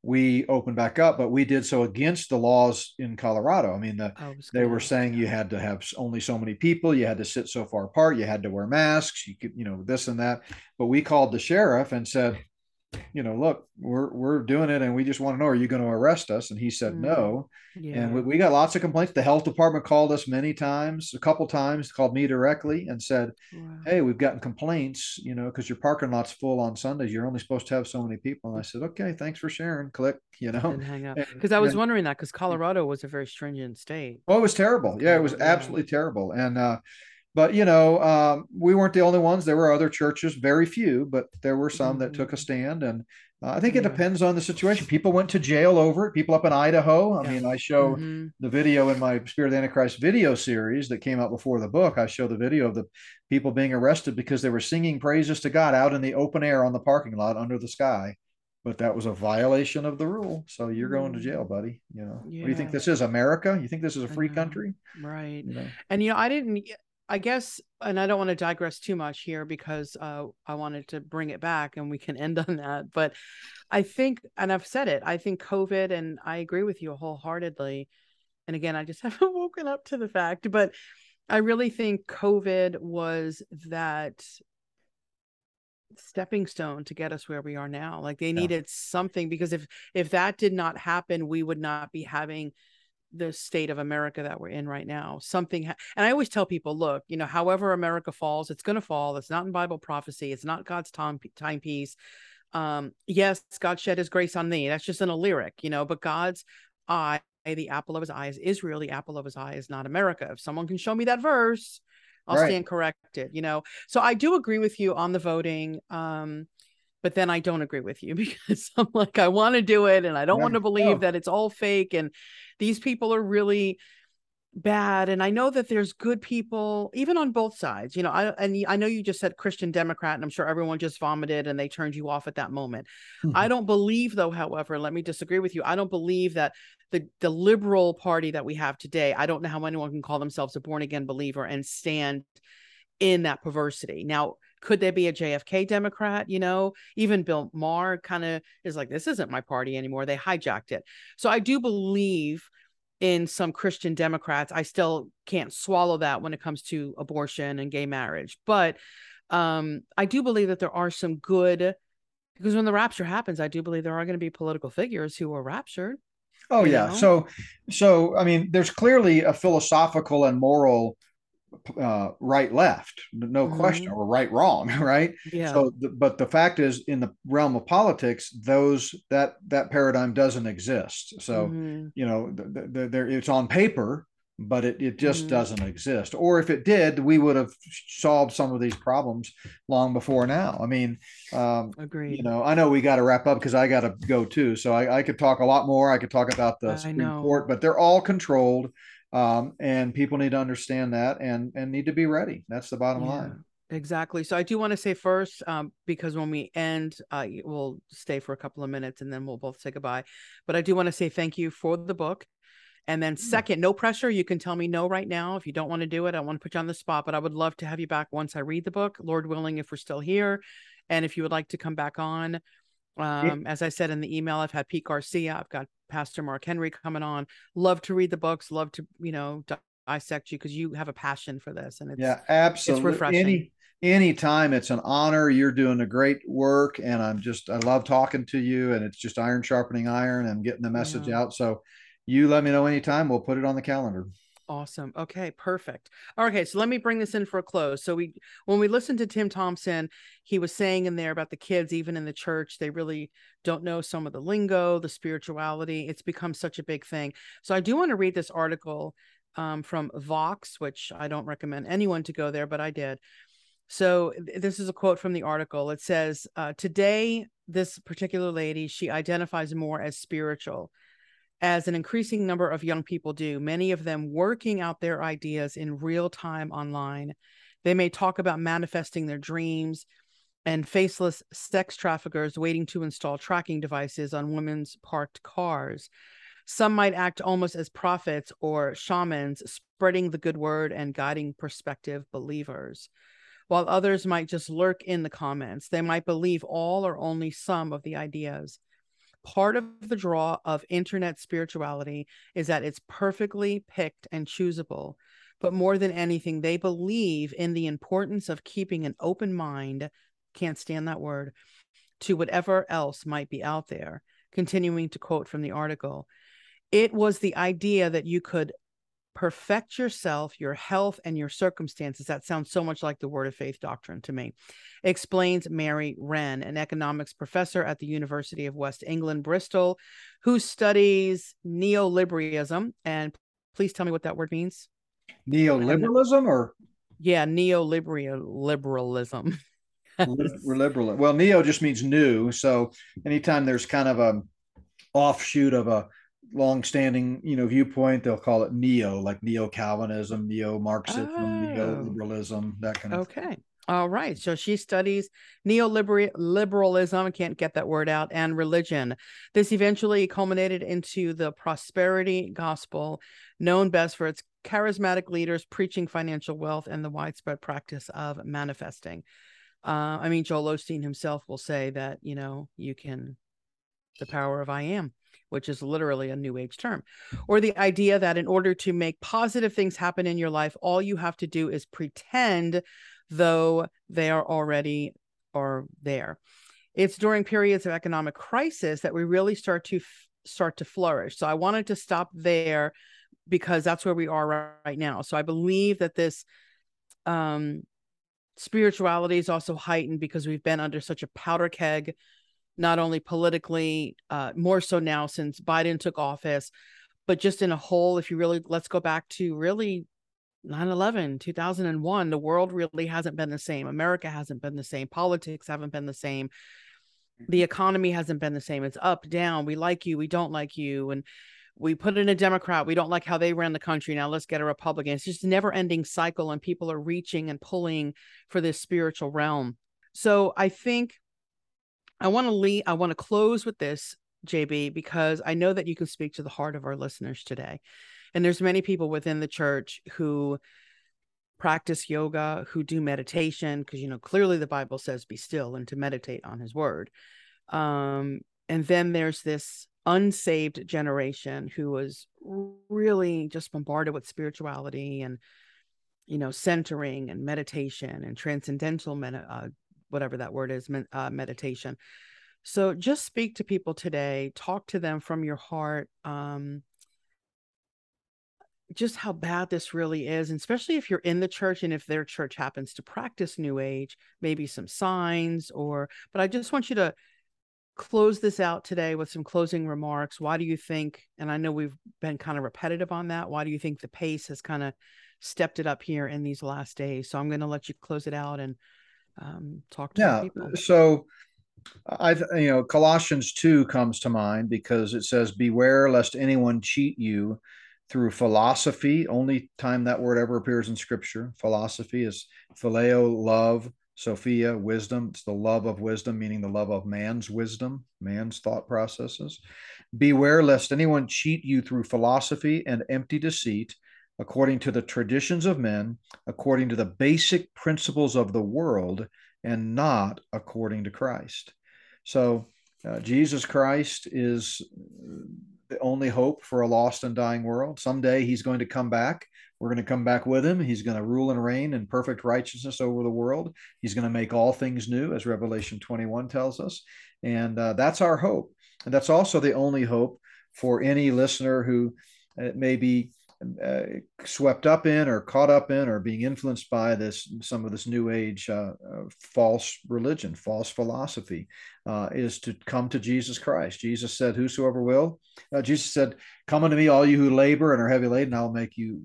[SPEAKER 2] we opened back up, but we did so against the laws in Colorado. I mean, the,
[SPEAKER 1] I
[SPEAKER 2] they were saying you had to have only so many people, you had to sit so far apart, you had to wear masks, you could, you know, this and that. But we called the sheriff and said, you know, look, we're we're doing it, and we just want to know, are you going to arrest us? And he said
[SPEAKER 1] Mm.
[SPEAKER 2] no.
[SPEAKER 1] Yeah.
[SPEAKER 2] And we, we got lots of complaints. The health department called us many times, a couple times, called me directly and said,
[SPEAKER 1] Wow.
[SPEAKER 2] hey, we've gotten complaints, you know, because your parking lot's full on Sundays. You're only supposed to have so many people. And I said, okay, thanks for sharing. Click, you know.
[SPEAKER 1] Hang up because I was
[SPEAKER 2] and-
[SPEAKER 1] wondering that because Colorado was a very stringent state.
[SPEAKER 2] Oh, it was terrible. Yeah, it was absolutely terrible. And uh, but you know, um, we weren't the only ones. There were other churches, very few, but there were some that took a stand. And uh, I think it
[SPEAKER 1] Yeah.
[SPEAKER 2] depends on the situation. People went to jail over it. People up in Idaho. I
[SPEAKER 1] Yeah.
[SPEAKER 2] mean, I show
[SPEAKER 1] Mhm.
[SPEAKER 2] the video in my Spirit of the Antichrist video series that came out before the book. I show the video of the people being arrested because they were singing praises to God out in the open air on the parking lot under the sky. But that was a violation of the rule. So you're going to jail, buddy. You know, what do you think this is? America? You think this is a free country?
[SPEAKER 1] Right.
[SPEAKER 2] You know?
[SPEAKER 1] And you know, I didn't I guess and I don't want to digress too much here because uh I wanted to bring it back and we can end on that. But I think and I've said it, I think COVID and I agree with you wholeheartedly. And again, I just haven't woken up to the fact, but I really think COVID was that stepping stone to get us where we are now. Like they needed something because if if that did not happen, we would not be having the state of America that we're in right now. Something, ha- and I always tell people, look, you know, however America falls, it's going to fall. It's not in Bible prophecy. It's not God's time timepiece. Um, yes, God shed His grace on thee. That's just in a lyric, you know. But God's eye, the apple of His eye, is Israel. The apple of His eye is not America. If someone can show me that verse, I'll
[SPEAKER 2] Right.
[SPEAKER 1] stand corrected. You know. So I do agree with you on the voting. Um, but then I don't agree with you because I'm like, I want to do it and I don't
[SPEAKER 2] Yeah,
[SPEAKER 1] want to believe
[SPEAKER 2] no.
[SPEAKER 1] that it's all fake. And these people are really bad. And I know that there's good people, even on both sides, you know. I and I know you just said Christian Democrat, and I'm sure everyone just vomited and they turned you off at that moment. I hmm. don't believe, though, however, let me disagree with you. I don't believe that the the liberal party that we have today, I don't know how anyone can call themselves a born again believer and stand in that perversity. Now, could there be a JFK Democrat? You know, even Bill Maher kind of is like, this isn't my party anymore. They hijacked it. So I do believe in some Christian Democrats. I still can't swallow that when it comes to abortion and gay marriage. But um, I do believe that there are some good because when the rapture happens, I do believe there are going to be political figures who are raptured.
[SPEAKER 2] Oh yeah.
[SPEAKER 1] know?
[SPEAKER 2] So so I mean there's clearly a philosophical and moral uh right left no question or right wrong right
[SPEAKER 1] Mm-hmm. Yeah.
[SPEAKER 2] so the, but the fact is in the realm of politics those that that paradigm doesn't exist so
[SPEAKER 1] Mhm.
[SPEAKER 2] you know th- th- there it's on paper but it, it just
[SPEAKER 1] Mhm.
[SPEAKER 2] doesn't exist or if it did we would have solved some of these problems long before now i mean um
[SPEAKER 1] Agreed.
[SPEAKER 2] you know i know we got to wrap up because i got to go too so I, I could talk a lot more i could talk about the
[SPEAKER 1] I
[SPEAKER 2] supreme
[SPEAKER 1] know.
[SPEAKER 2] court but they're all controlled um, and people need to understand that and and need to be ready that's the bottom
[SPEAKER 1] Yeah,
[SPEAKER 2] line
[SPEAKER 1] Exactly. So I do want to say first, um, because when we end, uh, we'll stay for a couple of minutes and then we'll both say goodbye. But I do want to say thank you for the book. And then second, no pressure. You can tell me no right now if you don't want to do it. I want to put you on the spot, but I would love to have you back once I read the book, Lord willing, if we're still here. And if you would like to come back on, um, as I said in the email, I've had Pete Garcia, I've got Pastor Mark Henry coming on. Love to read the books, love to, you know, dissect you because you have a passion for this. And it's
[SPEAKER 2] yeah absolutely
[SPEAKER 1] refreshing.
[SPEAKER 2] any anytime it's an honor you're doing a great work and i'm just i love talking to you and it's just iron sharpening iron and getting the message
[SPEAKER 1] Yeah.
[SPEAKER 2] out so you let me know anytime we'll put it on the calendar
[SPEAKER 1] Awesome. Okay, perfect. Okay, so let me bring this in for a close. So we when we listened to Tim Thompson, he was saying in there about the kids even in the church, they really don't know some of the lingo, the spirituality. It's become such a big thing. So I do want to read this article um, from Vox, which I don't recommend anyone to go there, but I did. So this is a quote from the article. It says, uh, "Today, this particular lady, she identifies more as spiritual." As an increasing number of young people do, many of them working out their ideas in real time online. They may talk about manifesting their dreams and faceless sex traffickers waiting to install tracking devices on women's parked cars. Some might act almost as prophets or shamans, spreading the good word and guiding prospective believers. While others might just lurk in the comments, they might believe all or only some of the ideas part of the draw of internet spirituality is that it's perfectly picked and choosable. But more than anything, they believe in the importance of keeping an open mind, can't stand that word, to whatever else might be out there. Continuing to quote from the article, it was the idea that you could perfect yourself, your health, and your circumstances. That sounds so much like the Word of Faith doctrine to me. Explains Mary Wrenn, an economics professor at the University of West England, Bristol, who studies neoliberalism. And please tell me what that word means.
[SPEAKER 2] neoliberalism or
[SPEAKER 1] Yeah, neoliberalism.
[SPEAKER 2] liberal well neo just means new so anytime there's kind of a offshoot of a long-standing you know viewpoint they'll call it neo like neo-calvinism neo-marxism
[SPEAKER 1] Oh.
[SPEAKER 2] neo-liberalism that kind of
[SPEAKER 1] Okay. All right. So she studies neoliberalism, I can't get that word out, and religion. This eventually culminated into the prosperity gospel, known best for its charismatic leaders preaching financial wealth and the widespread practice of manifesting. Uh, I mean, Joel Osteen himself will say that, you know, you can, the power of I am, which is literally a new age term, or the idea that in order to make positive things happen in your life, all you have to do is pretend though they are already are there. It's during periods of economic crisis that we really start to f- start to flourish. So I wanted to stop there because that's where we are ri- right now. So I believe that this um spirituality is also heightened because we've been under such a powder keg not only politically uh more so now since Biden took office but just in a whole if you really let's go back to really 9-11 2001 the world really hasn't been the same america hasn't been the same politics haven't been the same the economy hasn't been the same. It's up, down. We like you, we don't like you. And we put in a Democrat. We don't like how they ran the country. Now let's get a Republican. It's just a never ending cycle, and people are reaching and pulling for this spiritual realm. So I think I want to leave, I want to close with this, JB, because I know that you can speak to the heart of our listeners today. And there's many people within the church who practice yoga, who do meditation, because you know, clearly the Bible says be still and to meditate on his word. Um, and then there's this unsaved generation who was really just bombarded with spirituality and you know centering and meditation and transcendental med- uh, whatever that word is uh, meditation so just speak to people today talk to them from your heart um, just how bad this really is, and especially if you're in the church and if their church happens to practice New Age, maybe some signs or, but I just want you to close this out today with some closing remarks. Why do you think, and I know we've been kind of repetitive on that, why do you think the pace has kind of stepped it up here in these last days? So I'm going to let you close it out and um, talk to
[SPEAKER 2] yeah,
[SPEAKER 1] people.
[SPEAKER 2] So I, you know, Colossians 2 comes to mind because it says, Beware lest anyone cheat you through philosophy. Only time that word ever appears in scripture. Philosophy is phileo, love, Sophia, wisdom. It's the love of wisdom, meaning the love of man's wisdom, man's thought processes. Beware lest anyone cheat you through philosophy and empty deceit, according to the traditions of men, according to the basic principles of the world, and not according to Christ. So, uh, Jesus Christ is the only hope for a lost and dying world. Someday he's going to come back. We're going to come back with him. He's going to rule and reign in perfect righteousness over the world. He's going to make all things new, as Revelation 21 tells us. And uh, that's our hope. And that's also the only hope for any listener who uh, may be uh, swept up in or caught up in or being influenced by this some of this new age uh, uh, false religion false philosophy uh, is to come to jesus christ. Jesus said whosoever will uh, jesus said come unto me all you who labor and are heavy laden i'll make you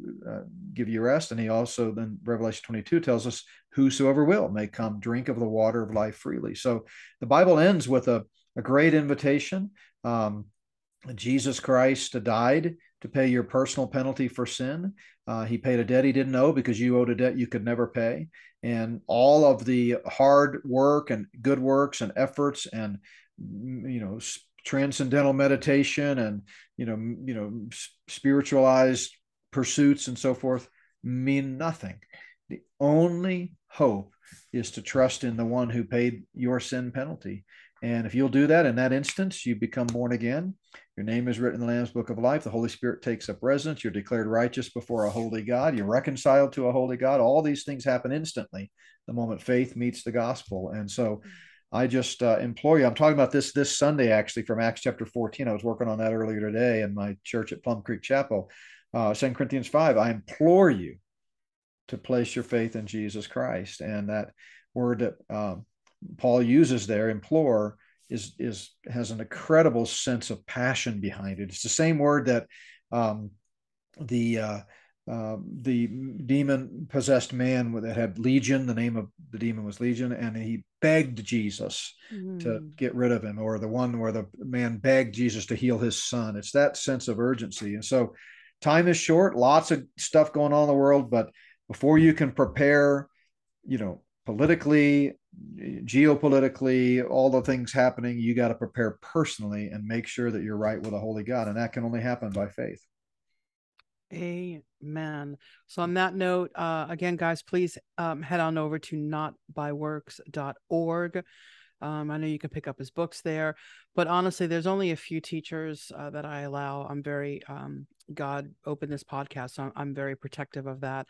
[SPEAKER 2] give you rest. And he also then revelation 22 tells us whosoever will may come drink of the water of life freely. So the bible ends with a, a great invitation. Um, jesus christ died to pay your personal penalty for sin. Uh, he paid a debt he didn't owe because you owed a debt you could never pay. And all of the hard work and good works and efforts and you know transcendental meditation and you know you know spiritualized pursuits and so forth mean nothing. The only hope is to trust in the one who paid your sin penalty. And if you'll do that in that instance, you become born again. Your name is written in the Lamb's Book of Life. The Holy Spirit takes up residence. You're declared righteous before a holy God. You're reconciled to a holy God. All these things happen instantly the moment faith meets the gospel. And so I just uh, implore you. I'm talking about this this Sunday, actually, from Acts chapter 14. I was working on that earlier today in my church at Plum Creek Chapel. Uh, 2 Corinthians 5. I implore you to place your faith in Jesus Christ. And that word that um, Paul uses there, implore, is is has an incredible sense of passion behind it. It's the same word that um, the uh, uh, the demon possessed man that had legion. The name of the demon was legion, and he begged Jesus mm. to get rid of him, or the one where the man begged Jesus to heal his son. It's that sense of urgency, and so time is short. Lots of stuff going on in the world, but before you can prepare, you know, politically geopolitically, all the things happening, you got to prepare personally and make sure that you're right with a holy God. And that can only happen by faith.
[SPEAKER 1] Amen. So, on that note, uh, again, guys, please um, head on over to notbyworks.org. Um, I know you can pick up his books there, but honestly, there's only a few teachers uh, that I allow. I'm very, um, God opened this podcast, so I'm, I'm very protective of that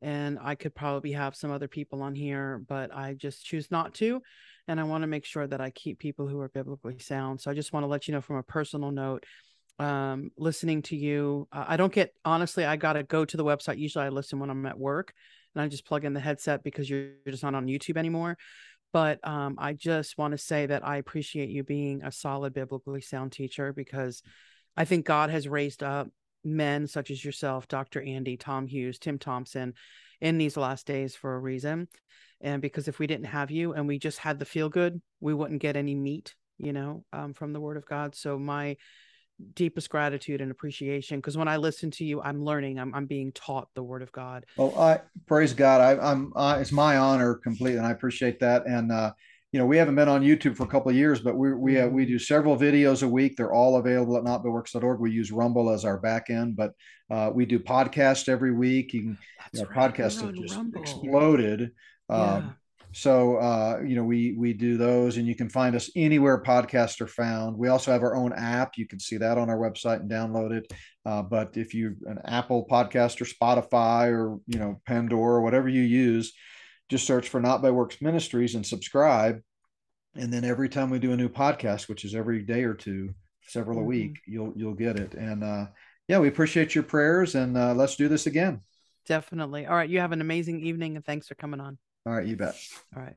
[SPEAKER 1] and I could probably have some other people on here, but I just choose not to. And I want to make sure that I keep people who are biblically sound. So I just want to let you know from a personal note, um, listening to you, I don't get honestly, I got to go to the website. Usually I listen when I'm at work and I just plug in the headset because you're just not on YouTube anymore. But um, I just want to say that I appreciate you being a solid biblically sound teacher because I think God has raised up men such as yourself, Dr. Andy, Tom Hughes, Tim Thompson, in these last days for a reason. And because if we didn't have you and we just had the feel good, we wouldn't get any meat, you know, um, from the word of God. So my deepest gratitude and appreciation because when I listen to you, I'm learning, I'm, I'm being taught the word of God.
[SPEAKER 2] Well, I praise God. I, I'm, uh, it's my honor completely. And I appreciate that. And, uh, you know, we haven't been on YouTube for a couple of years, but we we uh, we do several videos a week. They're all available at notbyworks.org. We use Rumble as our back end, but uh, we do podcasts every week. You can, you know,
[SPEAKER 1] right.
[SPEAKER 2] podcasts have just
[SPEAKER 1] Rumble.
[SPEAKER 2] exploded.
[SPEAKER 1] Yeah.
[SPEAKER 2] Um, so uh, you know, we we do those, and you can find us anywhere podcasts are found. We also have our own app. You can see that on our website and download it. Uh, but if you an Apple podcast or Spotify or you know Pandora, or whatever you use, just search for Not by Works Ministries and subscribe. And then every time we do a new podcast, which is every day or two, several a
[SPEAKER 1] Mhm.
[SPEAKER 2] week, you'll you'll get it. And uh, yeah, we appreciate your prayers, and uh, let's do this again.
[SPEAKER 1] Definitely. All right. You have an amazing evening and thanks for coming on.
[SPEAKER 2] All right, you bet.
[SPEAKER 1] All right.